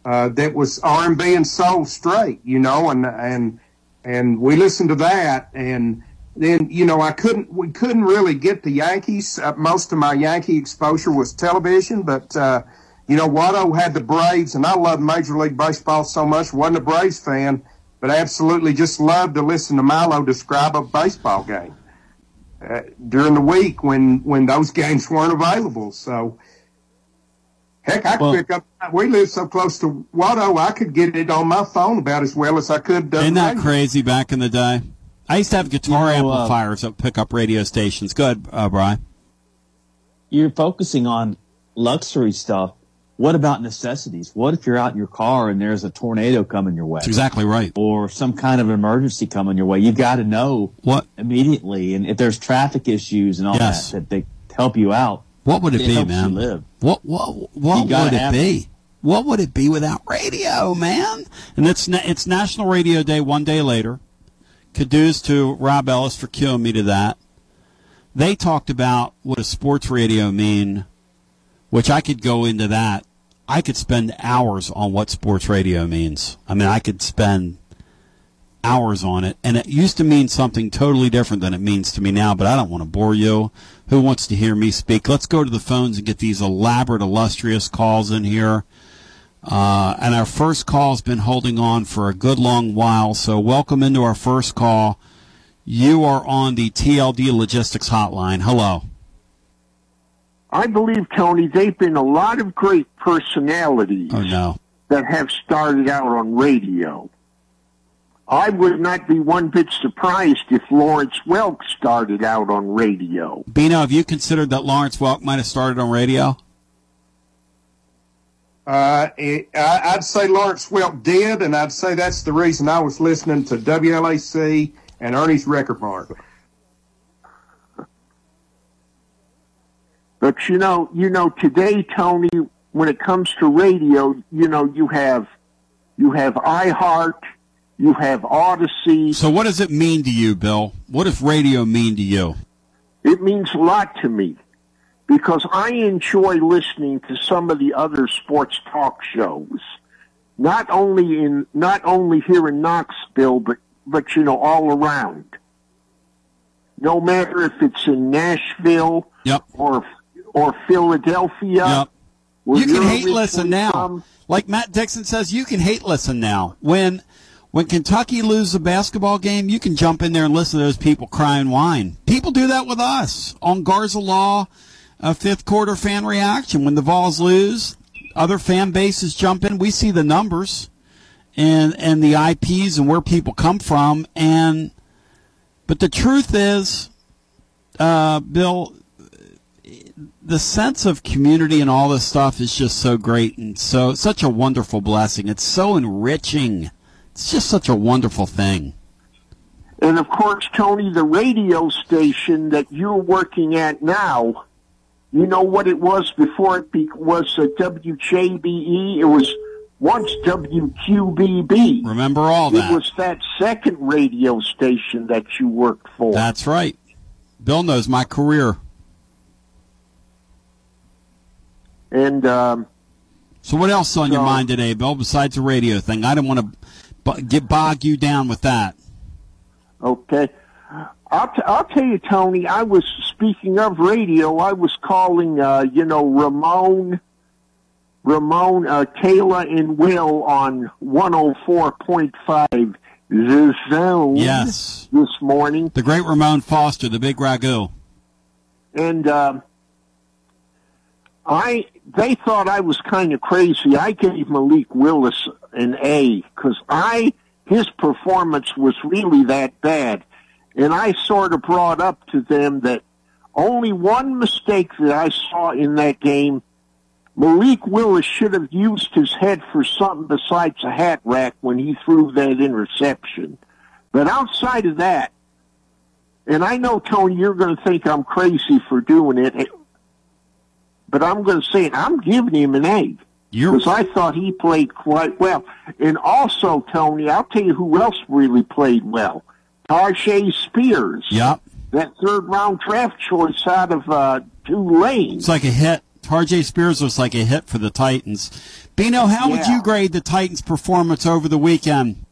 Uh, that was R and B and soul straight, you know, and and and we listened to that, and then you know I couldn't we couldn't really get the Yankees. Uh, most of my Yankee exposure was television, but uh, you know Watto had the Braves, and I loved Major League Baseball so much. wasn't a Braves fan, but absolutely just loved to listen to Milo describe a baseball game uh, during the week when when those games weren't available. So. Heck, I could Well- pick up. We live so close to Watto, I could get it on my phone about as well as I could. uh, Isn't that radio. crazy back in the day? I used to have guitar You know, uh, amplifiers that pick up radio stations. Good, uh, Brian. You're focusing on luxury stuff. What about necessities? What if you're out in your car and there's a tornado coming your way? That's exactly right. Or some kind of emergency coming your way. You've got to know what immediately. And if there's traffic issues and all Yes. that, that they help you out. What would it, be, helps man? Live. What what what You would it be? What would it be without radio, man? And it's it's National Radio Day one day later. Kudos to Rob Ellis for cueing me to that. They talked about what does sports radio mean, which I could go into that. I could spend hours on what sports radio means. I mean, I could spend hours on it, and it used to mean something totally different than it means to me now. But I don't want to bore you. Who wants to hear me speak? Let's go to the phones and get these elaborate, illustrious calls in here. Uh, and our first call's been holding on for a good long while. So welcome into our first call. You are on the TLD Logistics Hotline. Hello. I believe, Tony, they've been a lot of great personalities Oh no. that have started out on radio. I would not be one bit surprised if Lawrence Welk started out on radio. Bino, have you considered that Lawrence Welk might have started on radio? Uh, it, I, I'd say Lawrence Welk did, and I'd say that's the reason I was listening to WLAC and Ernie's Record Mart. But you know, you know, today, Tony, when it comes to radio, you know, you have, you have iHeart, you have Audacy. So what does it mean to you, Bill? What does radio mean to you? It means a lot to me because I enjoy listening to some of the other sports talk shows. Not only in, not only here in Knoxville, but, but you know, all around. No matter if it's in Nashville Yep. or, or Philadelphia. Yep. You can hate listen now. from. Like Matt Dixon says, you can hate listen now. When when Kentucky loses a basketball game, you can jump in there and listen to those people cry and whine. People do that with us on Garza Law, a fifth quarter fan reaction. When the Vols lose, other fan bases jump in. We see the numbers and and the IPs and where people come from. And but the truth is, uh, Bill, the sense of community and all this stuff is just so great and so such a wonderful blessing. It's so enriching. It's just such a wonderful thing. And of course, Tony, the radio station that you're working at now, you know what it was before it be- was a WJBE? It was once WQBB. Remember all that. It was that second radio station that you worked for. That's right. Bill knows my career. And um, So what else is on your mind today, Bill? Besides the radio thing, I don't want to b- get bog you down with that. Okay. I'll, t- I'll tell you, Tony, I was, speaking of radio, I was calling, uh, you know, Ramon, Ramon, uh, Taylor and Will on 104.5 The Zone. Yes. This morning. The great Ramon Foster, the big ragu. And, um, I, they thought I was kind of crazy. I gave Malik Willis an A because I, his performance was really that bad. And I sort of brought up to them that only one mistake that I saw in that game, Malik Willis should have used his head for something besides a hat rack when he threw that interception. But outside of that, and I know, Tony, you're going to think I'm crazy for doing it, but I'm going to say it. I'm giving him an A. Because I thought he played quite well. And also, Tony, I'll tell you who else really played well. Tyjae Spears. Yep. That third round draft choice out of uh, Tulane. It's like a hit. Tyjae Spears was like a hit for the Titans. Bino, how would you grade the Titans' performance over the weekend?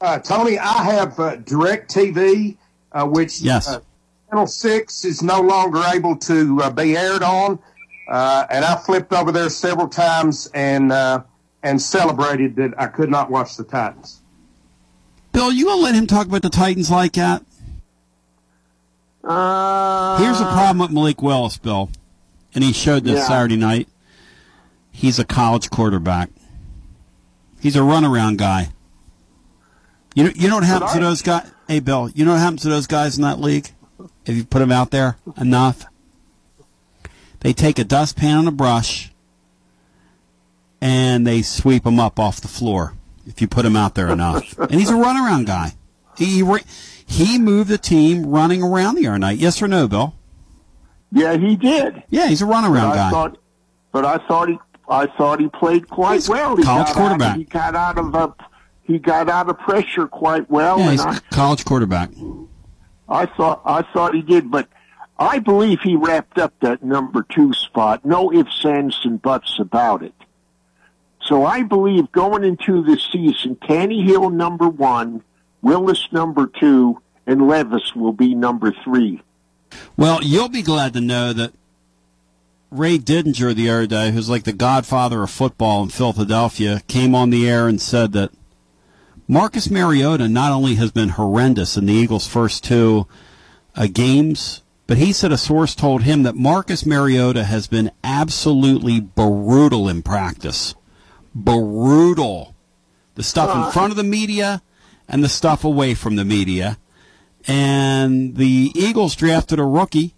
Uh, Tony, I have uh, Direct TV, uh, which Yes. Channel Six is no longer able to uh, be aired on, uh, and I flipped over there several times and uh, and celebrated that I could not watch the Titans. Bill, you gonna let him talk about the Titans like that? Uh, Here's the problem with Malik Willis, Bill, and he showed this Yeah. Saturday night. He's a college quarterback. He's a runaround guy. You know, you know what happens to those guys? Hey, Bill, you know what happens to those guys in that league? If you put them out there enough, they take a dustpan and a brush, and they sweep them up off the floor. If you put him out there enough, and he's a runaround guy. He he moved the team running around the other night. Yes or no, Bill? Yeah, he did. Yeah, he's a runaround but guy. Thought, but I thought he, I thought he played quite He's well. He college got quarterback. Out, he got out of a, he got out of pressure quite well, yeah, and he's I, a college quarterback. I thought I thought he did, but I believe he wrapped up that number two spot. No ifs, ands, and buts about it. So I believe going into this season, Tannehill number one, Willis number two, and Levis will be number three. Well, you'll be glad to know that Ray Didinger the other day, who's like the godfather of football in Philadelphia, came on the air and said that Marcus Mariota not only has been horrendous in the Eagles' first two uh, games, but he said a source told him that Marcus Mariota has been absolutely brutal in practice. Brutal. The stuff in front of the media and the stuff away from the media. And the Eagles drafted a rookie.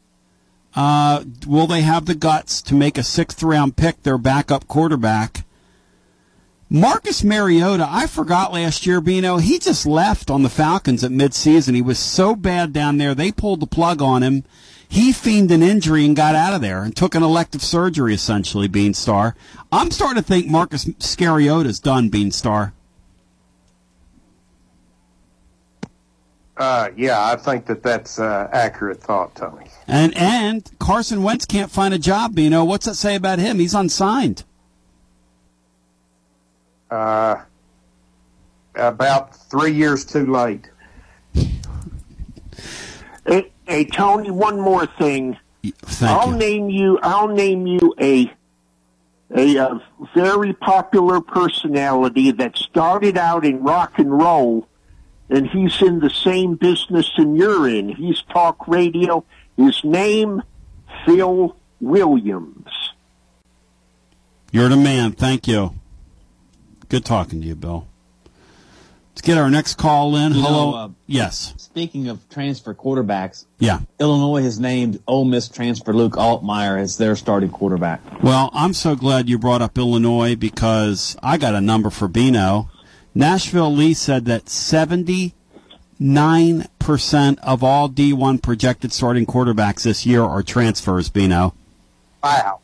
Uh, will they have the guts to make a sixth round pick their backup quarterback? Marcus Mariota, I forgot last year, Bino, he just left on the Falcons at midseason. He was so bad down there, they pulled the plug on him. He feigned an injury and got out of there and took an elective surgery, essentially, Beanstar. I'm starting to think Marcus Scariota's done, Beanstar. Uh, yeah, I think that that's uh, accurate thought, Tony. And and Carson Wentz can't find a job, Bino. What's that say about him? He's unsigned. Uh, about three years too late. Hey, hey Tony, one more thing. Thank I'll you. name you. I'll name you a a, uh very popular personality that started out in rock and roll, and he's in the same business than you're in. He's talk radio. His name, Phil Williams. You're the man. Thank you. Good talking to you, Bill. Let's get our next call in. You know, Hello. uh, yes. Speaking of transfer quarterbacks, Yeah. Illinois has named Ole Miss transfer Luke Altmyer as their starting quarterback. Well, I'm so glad you brought up Illinois because I got a number for Bino. Nashville Lee said that 79% of all D1 projected starting quarterbacks this year are transfers, Bino. Wow.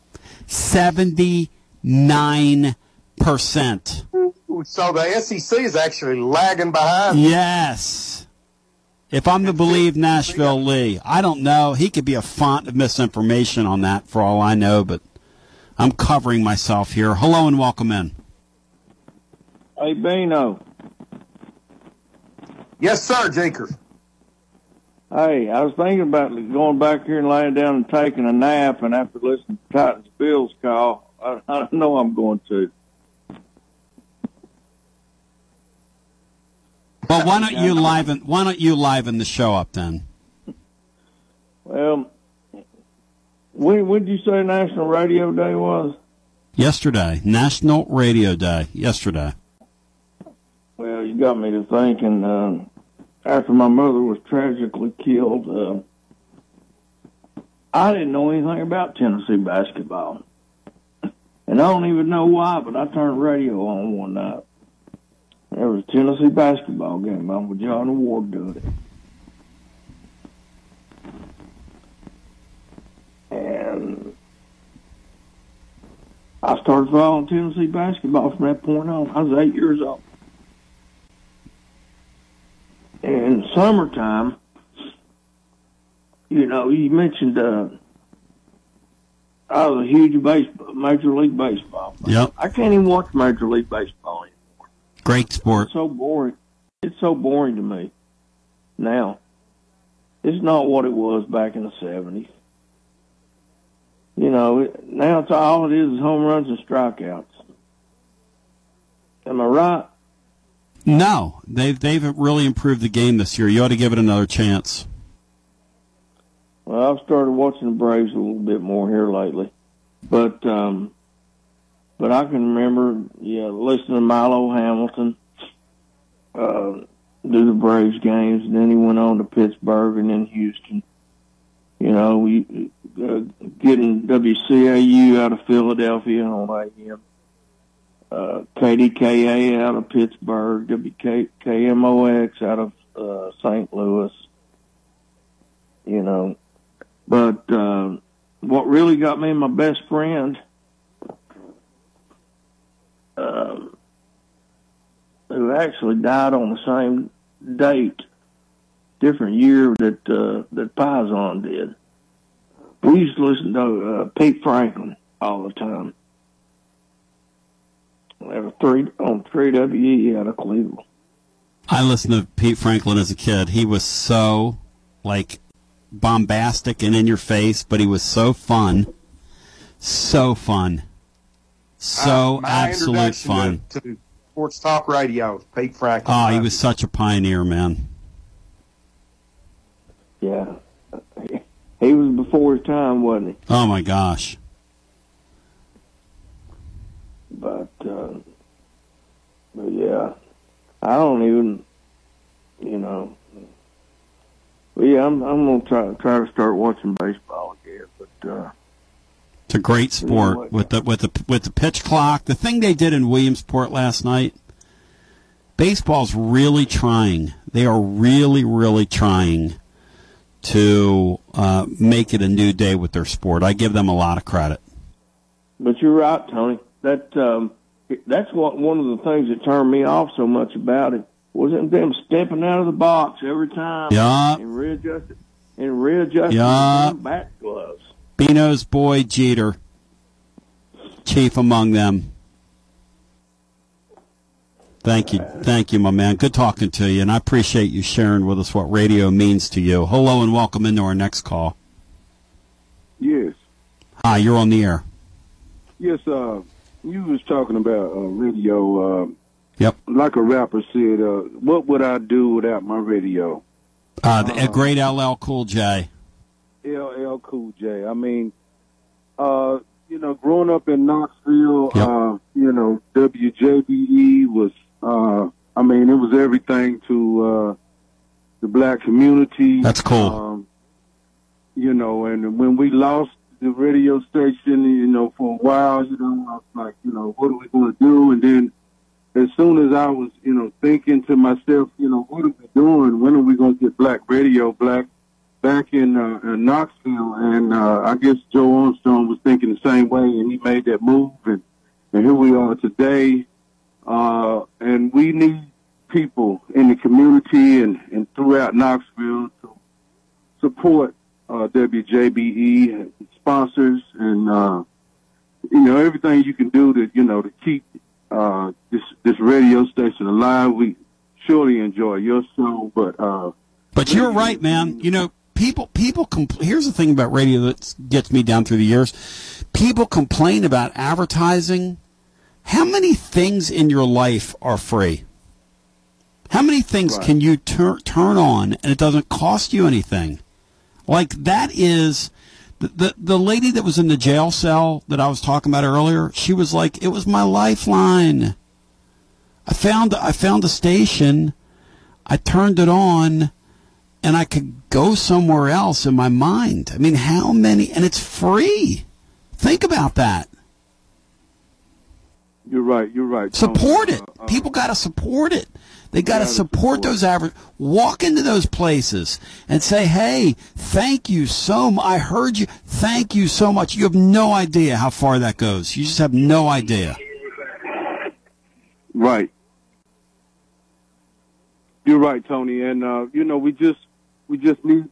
79%. So the SEC is actually lagging behind. Yes. If I'm to believe Nashville Lee, I don't know. He could be a font of misinformation on that for all I know, but I'm covering myself here. Hello and welcome in. Hey, Bino. Yes, sir, Jaker. Hey, I was thinking about going back here and laying down and taking a nap, and after listening to Titans Bills call, I, I know I'm going to. Well, why don't you liven why don't you liven the show up then? Well, when when did you say National Radio Day was? Yesterday, National Radio Day. Yesterday. Well, you got me to thinking. Uh, after my mother was tragically killed, uh, I didn't know anything about Tennessee basketball, and I don't even know why. But I turned radio on one night. There was a Tennessee basketball game on with John Ward doing it. And I started following Tennessee basketball from that point on. I was eight years old. And summertime, you know, you mentioned uh, I was a huge baseball, Major League Baseball. fan. Yep. I can't even watch Major League Baseball anymore. Great sport. It's so boring. It's so boring to me. Now, it's not what it was back in the seventies. You know, now it's all it is is home runs and strikeouts. Am I right? No, they've they've really improved the game this year. You ought to give it another chance. Well, I've started watching the Braves a little bit more here lately, but um, but I can remember, yeah, listening to Milo Hamilton uh, do the Braves games, and then he went on to Pittsburgh and then Houston. You know, we uh, getting WCAU out of Philadelphia on AM, uh, KDKA out of Pittsburgh, WKMOX out of uh, St. Louis. You know, but uh, what really got me my best friend, um, who actually died on the same date, different year that uh, that Pison did. We used to listen to uh, Pete Franklin all the time. There three on three WE out of Cleveland. I listened to Pete Franklin as a kid. He was so like bombastic and in your face, but he was so fun. So fun. So Uh, my absolute fun. To, to sports talk radio, Pete Franklin. Oh, he was such a pioneer, man. Yeah, he was before his time, wasn't he? Oh my gosh. But, uh, but yeah, I don't even, you know. But yeah, I'm I'm gonna try try to start watching baseball again. But uh, It's a great sport with the with the with the pitch clock. The thing they did in Williamsport last night. Baseball's really trying. They are really, really trying to uh, make it a new day with their sport. I give them a lot of credit. but you're right, Tony. That um, that's what one of the things that turned me off so much about it wasn't them stepping out of the box every time Yeah. and readjusting and readjusting Yeah. bat gloves. Bino's boy Jeter, chief among them. Thank you, thank you, my man. Good talking to you, and I appreciate you sharing with us what radio means to you. Hello, and welcome into our next call. Yes, Hi, you're on the air. yes. Uh, you was talking about uh, radio. Uh, Yep. Like a rapper said, uh, "What would I do without my radio?" Uh, the, a great LL Cool J. LL Cool J. I mean, uh, you know, growing up in Knoxville, uh, you know, WJBE was, uh, I mean, it was everything to uh, the black community. That's cool. Um, you know, and when we lost the radio station, you know, for a while, you know, I was like, you know, what are we going to do? And then as soon as I was, you know, thinking to myself, you know, what are we doing? When are we going to get black radio black back in, uh, in Knoxville? And uh, I guess Joe Armstrong was thinking the same way, and he made that move, and, and here we are today. Uh, and we need people in the community and, and throughout Knoxville to support uh, WJBE sponsors and uh, you know everything you can do to you know to keep uh, this this radio station alive. We surely enjoy your show, but uh, But you're right, man. You know, people people compl- here's the thing about radio that gets me down through the years. People complain about advertising. How many things in your life are free? How many things Right. can you tur- turn on and it doesn't cost you anything? Like that is the, the the lady that was in the jail cell that I was talking about earlier. She was like, it was my lifeline. I found I found a station. I turned it on and I could go somewhere else in my mind. I mean, how many? And it's free. Think about that. you're right. You're right. Support it. People got to support it. They got to support those average. Walk into those places and say, "Hey, thank you so much. I heard you. Thank you so much. You have no idea how far that goes. You just have no idea." Right. You're right, Tony. And uh, you know, we just we just need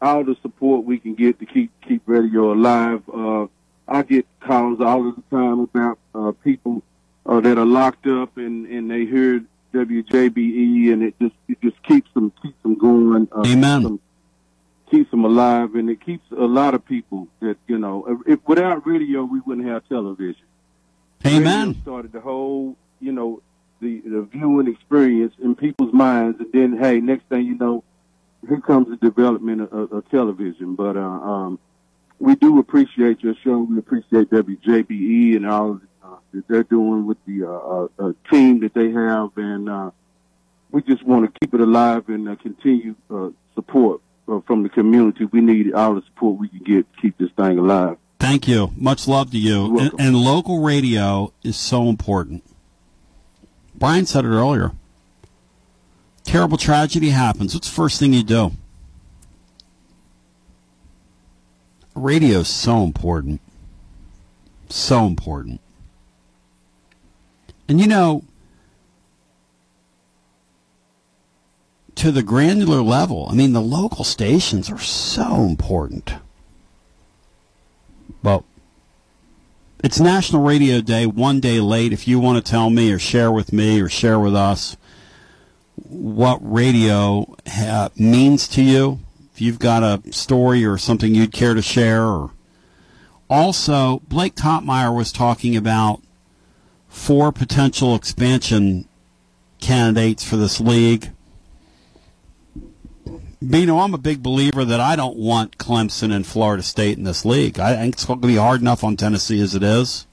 all the support we can get to keep keep radio alive. Uh, I get calls all of the time about uh, people uh, that are locked up and and they hear WJBE and it just it just keeps them keeps them going. Uh, Amen. Keeps them, keeps them alive and it keeps a lot of people that you know. If, without radio, we wouldn't have television. Amen. Radio started the whole, you know, the the viewing experience in people's minds, and then hey, next thing you know, here comes the development of, of, television. But uh, um, we do appreciate your show. We appreciate WJBE and all uh, that they're doing with the uh, uh, uh, team that they have, and uh, we just want to keep it alive and uh, continue uh, support uh, from the community. We need all the support we can get to keep this thing alive. Thank you. Much love to you. And, and local radio is so important. Brian said it earlier. Terrible tragedy happens. What's the first thing you do? Radio is so important. So important. And you know, to the granular level, I mean, the local stations are so important. Well, it's National Radio Day, one day late. If you want to tell me or share with me or share with us what radio ha- means to you, if you've got a story or something you'd care to share, or also Blake Toppmeyer was talking about four potential expansion candidates for this league. You know, I'm a big believer that I don't want Clemson and Florida State in this league. I think it's going to be hard enough on Tennessee as it is.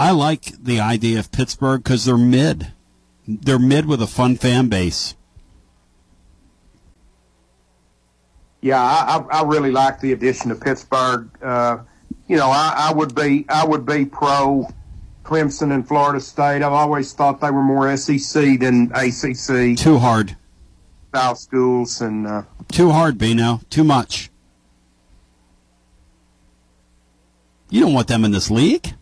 I like the idea of Pittsburgh because they're mid. They're mid with a fun fan base. Yeah, I, I really like the addition of Pittsburgh. Uh, you know, I, I would be I would be pro Clemson and Florida State. I've always thought they were more SEC than ACC Too hard. style schools, and uh, Too hard, Bino. Too much. You don't want them in this league.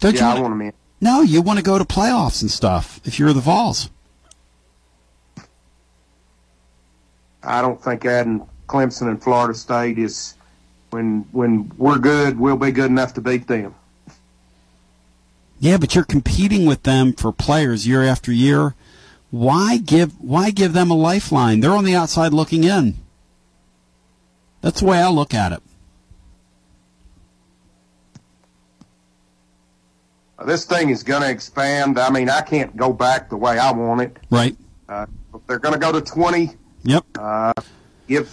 Don't yeah, you wanna- want them in. No, you want to go to playoffs and stuff if you're the Vols. I don't think adding Clemson and Florida State is when when we're good, we'll be good enough to beat them. Yeah, but you're competing with them for players year after year. Why give why give them a lifeline? They're on the outside looking in. That's the way I look at it. This thing is going to expand. I mean, I can't go back the way I want it. Right. Uh, if they're going to go to twenty. Yep. Uh, give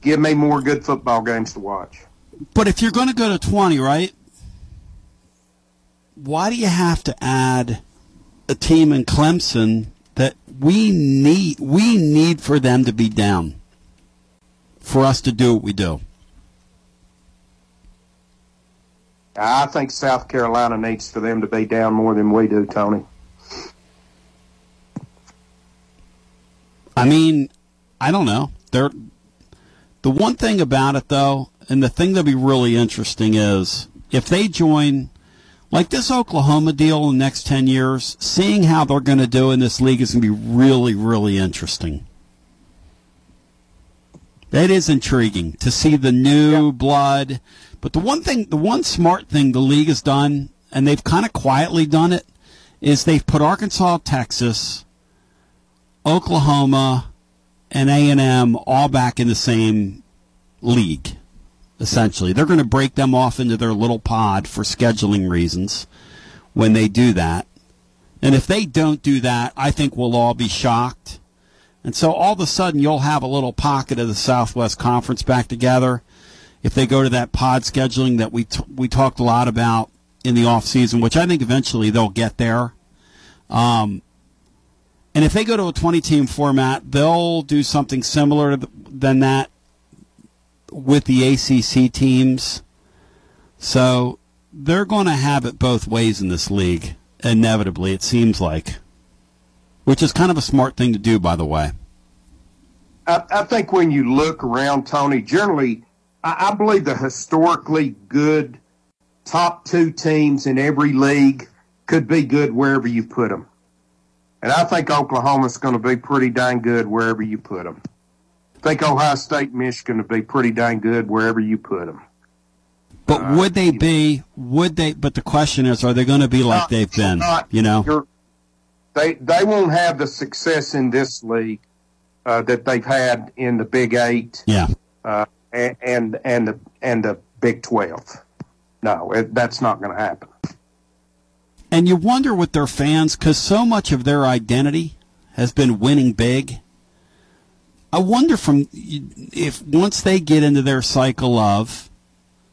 give me more good football games to watch. But if you're going to go to 20, right? Why do you have to add a team in Clemson that we need we need for them to be down for us to do what we do? I think South Carolina needs for them to be down more than we do, Tony. I mean, I don't know. They're, the one thing about it, though, and the thing that'll be really interesting is if they join Like this Oklahoma deal in the next 10 years, seeing how they're going to do in this league is going to be really, really interesting. That is intriguing to see the new blood. But the one thing, the one smart thing the league has done, and they've kind of quietly done it, is they've put Arkansas, Texas, Oklahoma, and A&M all back in the same league essentially. They're going to break them off into their little pod for scheduling reasons when they do that. And if they don't do that, I think we'll all be shocked. And so all of a sudden, you'll have a little pocket of the Southwest Conference back together. If they go to that pod scheduling that we t- we talked a lot about in the off season, which I think eventually they'll get there. Um, and if they go to a 20 team format, they'll do something similar to than that with the ACC teams. So they're going to have it both ways in this league, inevitably, it seems like. Which is kind of a smart thing to do, by the way. I, I think when you look around, Tony, generally, I, I believe the historically good top two teams in every league could be good wherever you put them. And I think Oklahoma's going to be pretty dang good wherever you put them. I think Ohio State, Michigan would be pretty dang good wherever you put them. But uh, would they be? Would they? But the question is, are they going to be like not, they've been? Not, you know, they they won't have the success in this league uh, that they've had in the Big Eight. Yeah. Uh, and, and and the and the Big Twelve. No, it, that's not going to happen. And you wonder with their fans because so much of their identity has been winning big I wonder from if once they get into their cycle of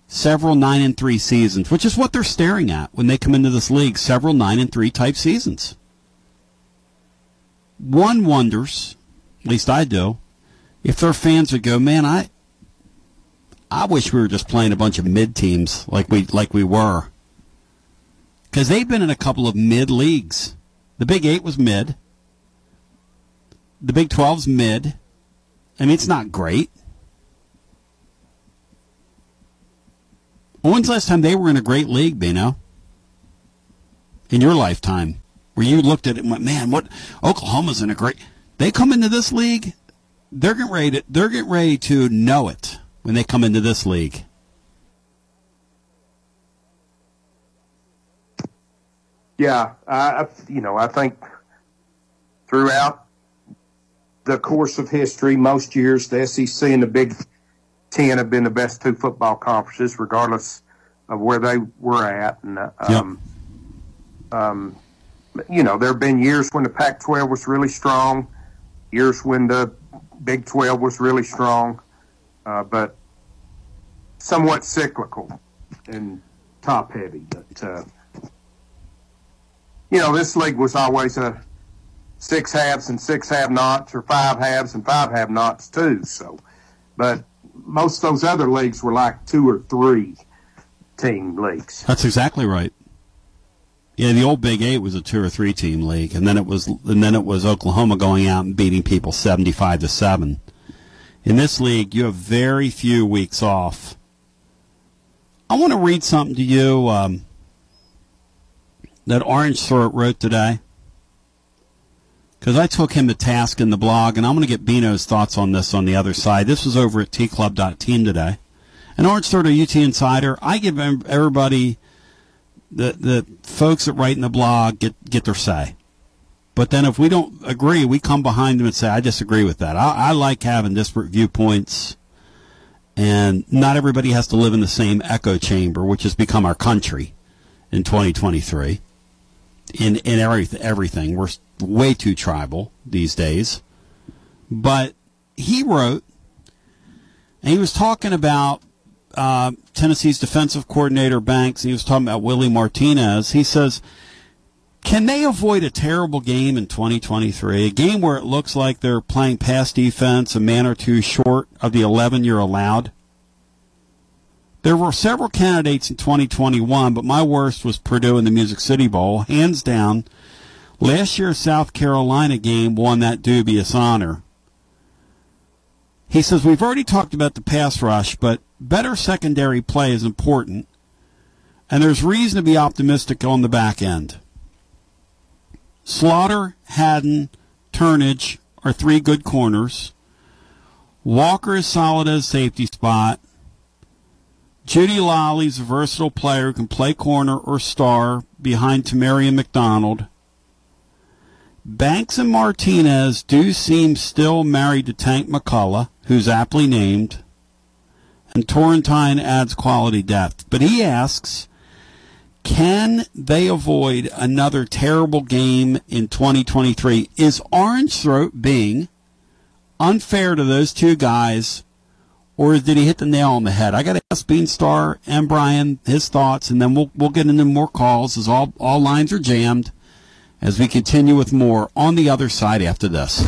several nine and three seasons, which is what they're staring at when they come into this league, several nine and three type seasons. One wonders, at least I do, if their fans would go, man, I, I wish we were just playing a bunch of mid teams like we like we were, because they've been in a couple of mid leagues. The Big Eight was mid. The Big 12's mid. I mean, it's not great. When's the last time they were in a great league, Bino? In your lifetime, where you looked at it and went, "Man, what Oklahoma's in a great." They come into this league, they're getting ready to they're getting ready to know it when they come into this league. Yeah, I you know I think throughout the course of history, most years the SEC and the Big Ten have been the best two football conferences, regardless of where they were at. And um, yep. um, you know, there have been years when the Pac-12 was really strong, years when the Big 12 was really strong, uh, but somewhat cyclical and top heavy. But uh, you know, this league was always a six halves and six have nots or five halves and five have nots too. So, but most of those other leagues were like two or three team leagues. That's exactly right. Yeah, the old Big Eight was a two or three team league, and then it was and then it was Oklahoma going out and beating people seventy five to seven. In this league, you have very few weeks off. I want to read something to you um, that Orange Throat wrote today because I took him to task in the blog, and I'm going to get Bino's thoughts on this on the other side. This was over at tclub.team today. And Orange Throat of UT Insider, I give everybody, the the folks that write in the blog get get their say. But then if we don't agree, we come behind them and say, I disagree with that. I, I like having disparate viewpoints, and not everybody has to live in the same echo chamber, which has become our country in 2023 in in every, everything. We're way too tribal these days. But he wrote, and he was talking about uh, Tennessee's defensive coordinator Banks. he was talking about Willie Martinez. He says, "Can they avoid a terrible game in 2023? A game where it looks like they're playing pass defense a man or two short of the 11 you're allowed?" There were several candidates in 2021, but my worst was Purdue in the Music City Bowl. Hands down, last year's South Carolina game won that dubious honor. He says, We've already talked about the pass rush, but better secondary play is important. And there's reason to be optimistic on the back end. Slaughter, Hadden, Turnage are three good corners. Walker is solid as safety spot. Judy Lolly's a versatile player who can play corner or star behind Tamarion McDonald. Banks and Martinez do seem still married to Tank McCollough, who's aptly named. And Turrentine adds quality depth. But he asks, can they avoid another terrible game in 2023? Is Orange Throat being unfair to those two guys, or did he hit the nail on the head? I got to ask Beanstar and Brian his thoughts, and then we'll we'll get into more calls as all all lines are jammed as we continue with more on the other side after this.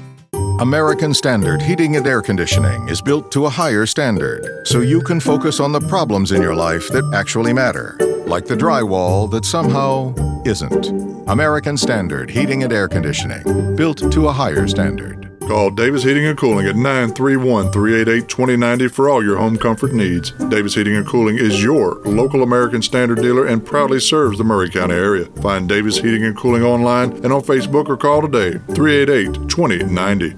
American Standard Heating and Air Conditioning is built to a higher standard so you can focus on the problems in your life that actually matter, like the drywall that somehow isn't. American Standard Heating and Air Conditioning, built to a higher standard. Call Davis Heating and Cooling at 931 388 2090 for all your home comfort needs. Davis Heating and Cooling is your local American Standard dealer and proudly serves the Maury County area. Find Davis Heating and Cooling online and on Facebook or call today 388 2090.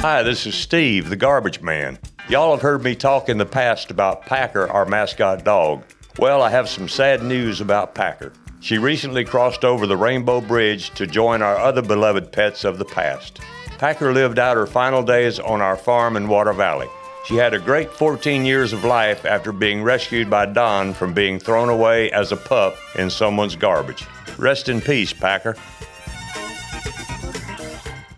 Hi, this is Steve, the garbage man. Y'all have heard me talk in the past about Packer, our mascot dog. Well, I have some sad news about Packer. She recently crossed over the Rainbow Bridge to join our other beloved pets of the past. Packer lived out her final days on our farm in Water Valley. She had a great 14 years of life after being rescued by Don from being thrown away as a pup in someone's garbage. Rest in peace, Packer.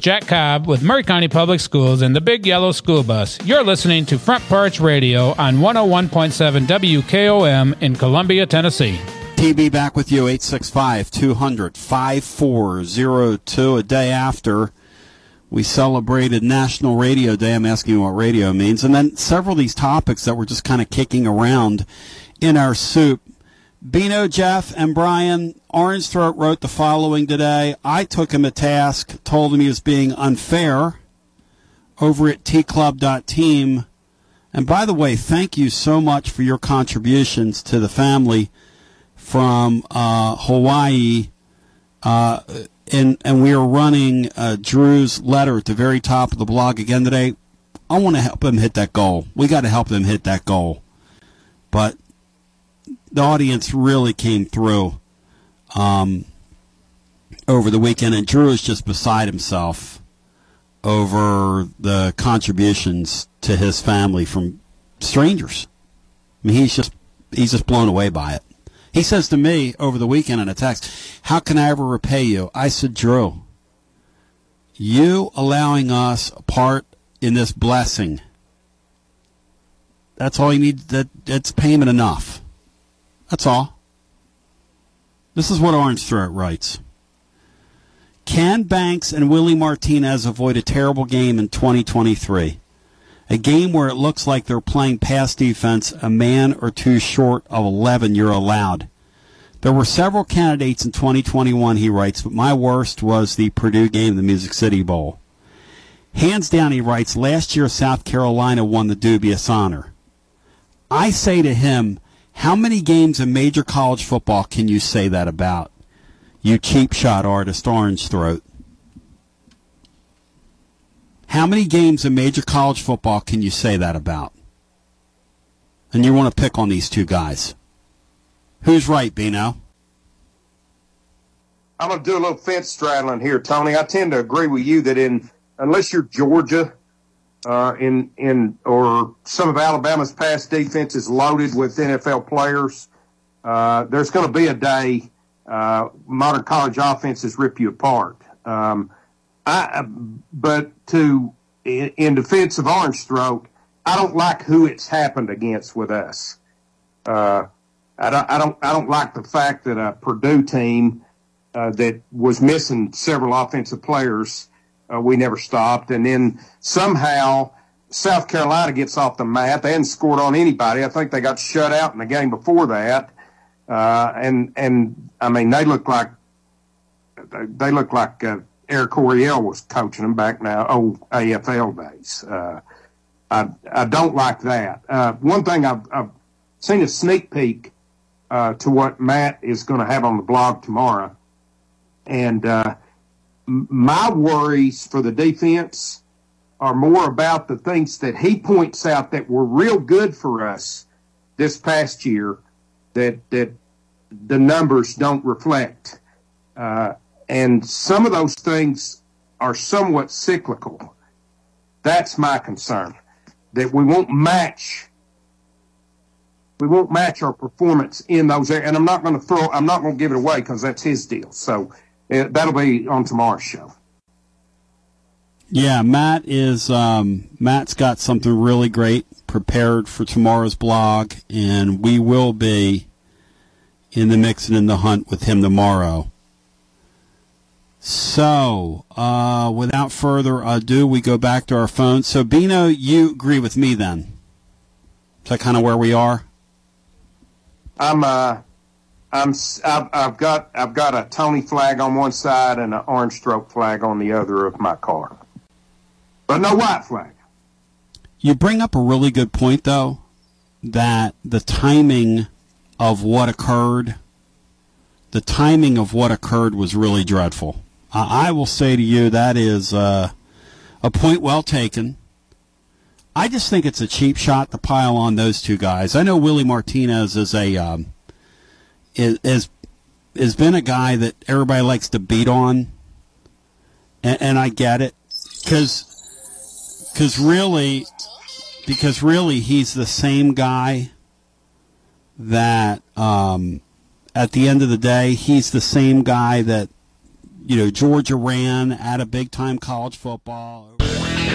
Jack Cobb with Maury County Public Schools and the Big Yellow School Bus. You're listening to Front Porch Radio on 101.7 WKOM in Columbia, Tennessee. TB back with you, 865 200 5402. A day after we celebrated National Radio Day. I'm asking you what radio means. And then several of these topics that were just kind of kicking around in our soup. Bino, Jeff, and Brian, Orange Throat wrote the following today. I took him a task, told him he was being unfair over at tclub.team. And by the way, thank you so much for your contributions to the family from uh, Hawaii. Uh, and, and we are running uh, Drew's letter at the very top of the blog again today. I want to help him hit that goal. We got to help him hit that goal. But the audience really came through um, over the weekend, and Drew is just beside himself over the contributions to his family from strangers. I mean, he's just he's just blown away by it. He says to me over the weekend in a text, "How can I ever repay you?" I said, "Drew, you allowing us a part in this blessing. That's all you need. That that's payment enough." That's all. This is what Orange Throat writes. Can Banks and Willie Martinez avoid a terrible game in 2023? A game where it looks like they're playing pass defense a man or two short of 11 you're allowed. There were several candidates in 2021, he writes, but my worst was the Purdue game, the Music City Bowl. Hands down, he writes, last year South Carolina won the dubious honor. I say to him, how many games in major college football can you say that about? You cheap shot artist, Orange Throat. How many games in major college football can you say that about? And you want to pick on these two guys. Who's right, Bino? I'm going to do a little fence straddling here, Tony. I tend to agree with you that in unless you're Georgia, uh, in in or some of Alabama's past defense is loaded with NFL players, uh, there's going to be a day uh, modern college offenses rip you apart. Um, I, but to in, in defense of Orange Throat, I don't like who it's happened against with us. Uh, I don't, I don't, I don't like the fact that a Purdue team uh, that was missing several offensive players, uh, we never stopped, and then somehow South Carolina gets off the mat. They hadn't scored on anybody. I think they got shut out in the game before that, uh, and and I mean they look like they look like uh, Eric Coryell was coaching them back now, old AFL days. Uh, I I don't like that. Uh, one thing I've, I've seen a sneak peek uh, to what Matt is going to have on the blog tomorrow. And uh, my worries for the defense are more about the things that he points out that were real good for us this past year that that the numbers don't reflect. Uh, and some of those things are somewhat cyclical. That's my concern. That we won't match we won't match our performance in those areas. And I'm not going to throw, I'm not going to give it away because that's his deal. So it, that'll be on tomorrow's show. Yeah, Matt is, um, Matt's got something really great prepared for tomorrow's blog, and we will be in the mix and in the hunt with him tomorrow. So, uh, without further ado, we go back to our phone. So, Bino, you agree with me then? Is that kind of where we are? I'm uh, I'm I've, I've got I've got a Tony flag on one side and an orange throat flag on the other of my car, but no white flag. You bring up a really good point, though, that the timing of what occurred, the timing of what occurred was really dreadful. I I will say to you that is uh, a point well taken. I just think it's a cheap shot to pile on those two guys. I know Willie Martinez is a um, is, is has been a guy that everybody likes to beat on, and, and I get it because because really because really he's the same guy that um, at the end of the day he's the same guy that you know Georgia ran at a big time college football.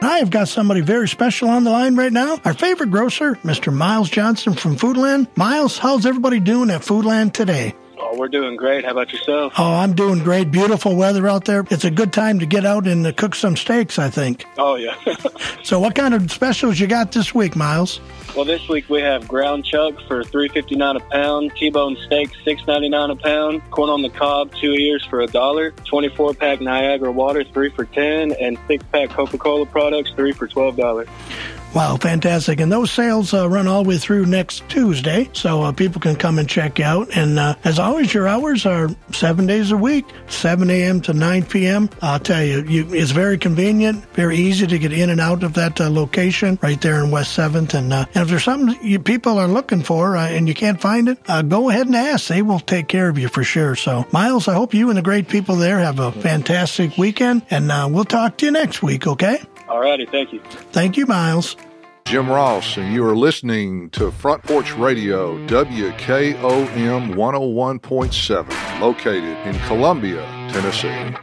I have got somebody very special on the line right now. Our favorite grocer, Mr. Miles Johnson from Foodland. Miles, how's everybody doing at Foodland today? Oh, we're doing great. How about yourself? Oh, I'm doing great. Beautiful weather out there. It's a good time to get out and cook some steaks, I think. Oh, yeah. <laughs> so, what kind of specials you got this week, Miles? Well, this week we have ground chuck for three fifty nine a pound, T-bone steak six ninety nine a pound, corn on the cob two ears for a dollar, twenty four pack Niagara water three for ten, and six pack Coca Cola products three for twelve dollars. Wow, fantastic. And those sales uh, run all the way through next Tuesday, so uh, people can come and check out. And uh, as always, your hours are seven days a week, 7 a.m. to 9 p.m. I'll tell you, you it's very convenient, very easy to get in and out of that uh, location right there in West 7th. And, uh, and if there's something you people are looking for uh, and you can't find it, go ahead and ask. They will take care of you for sure. So, Miles, I hope you and the great people there have a fantastic weekend, and we'll talk to you next week, okay? All righty. Thank you. Thank you, Miles. Jim Ross, and you are listening to Front Porch Radio, WKOM 101.7, located in Columbia, Tennessee.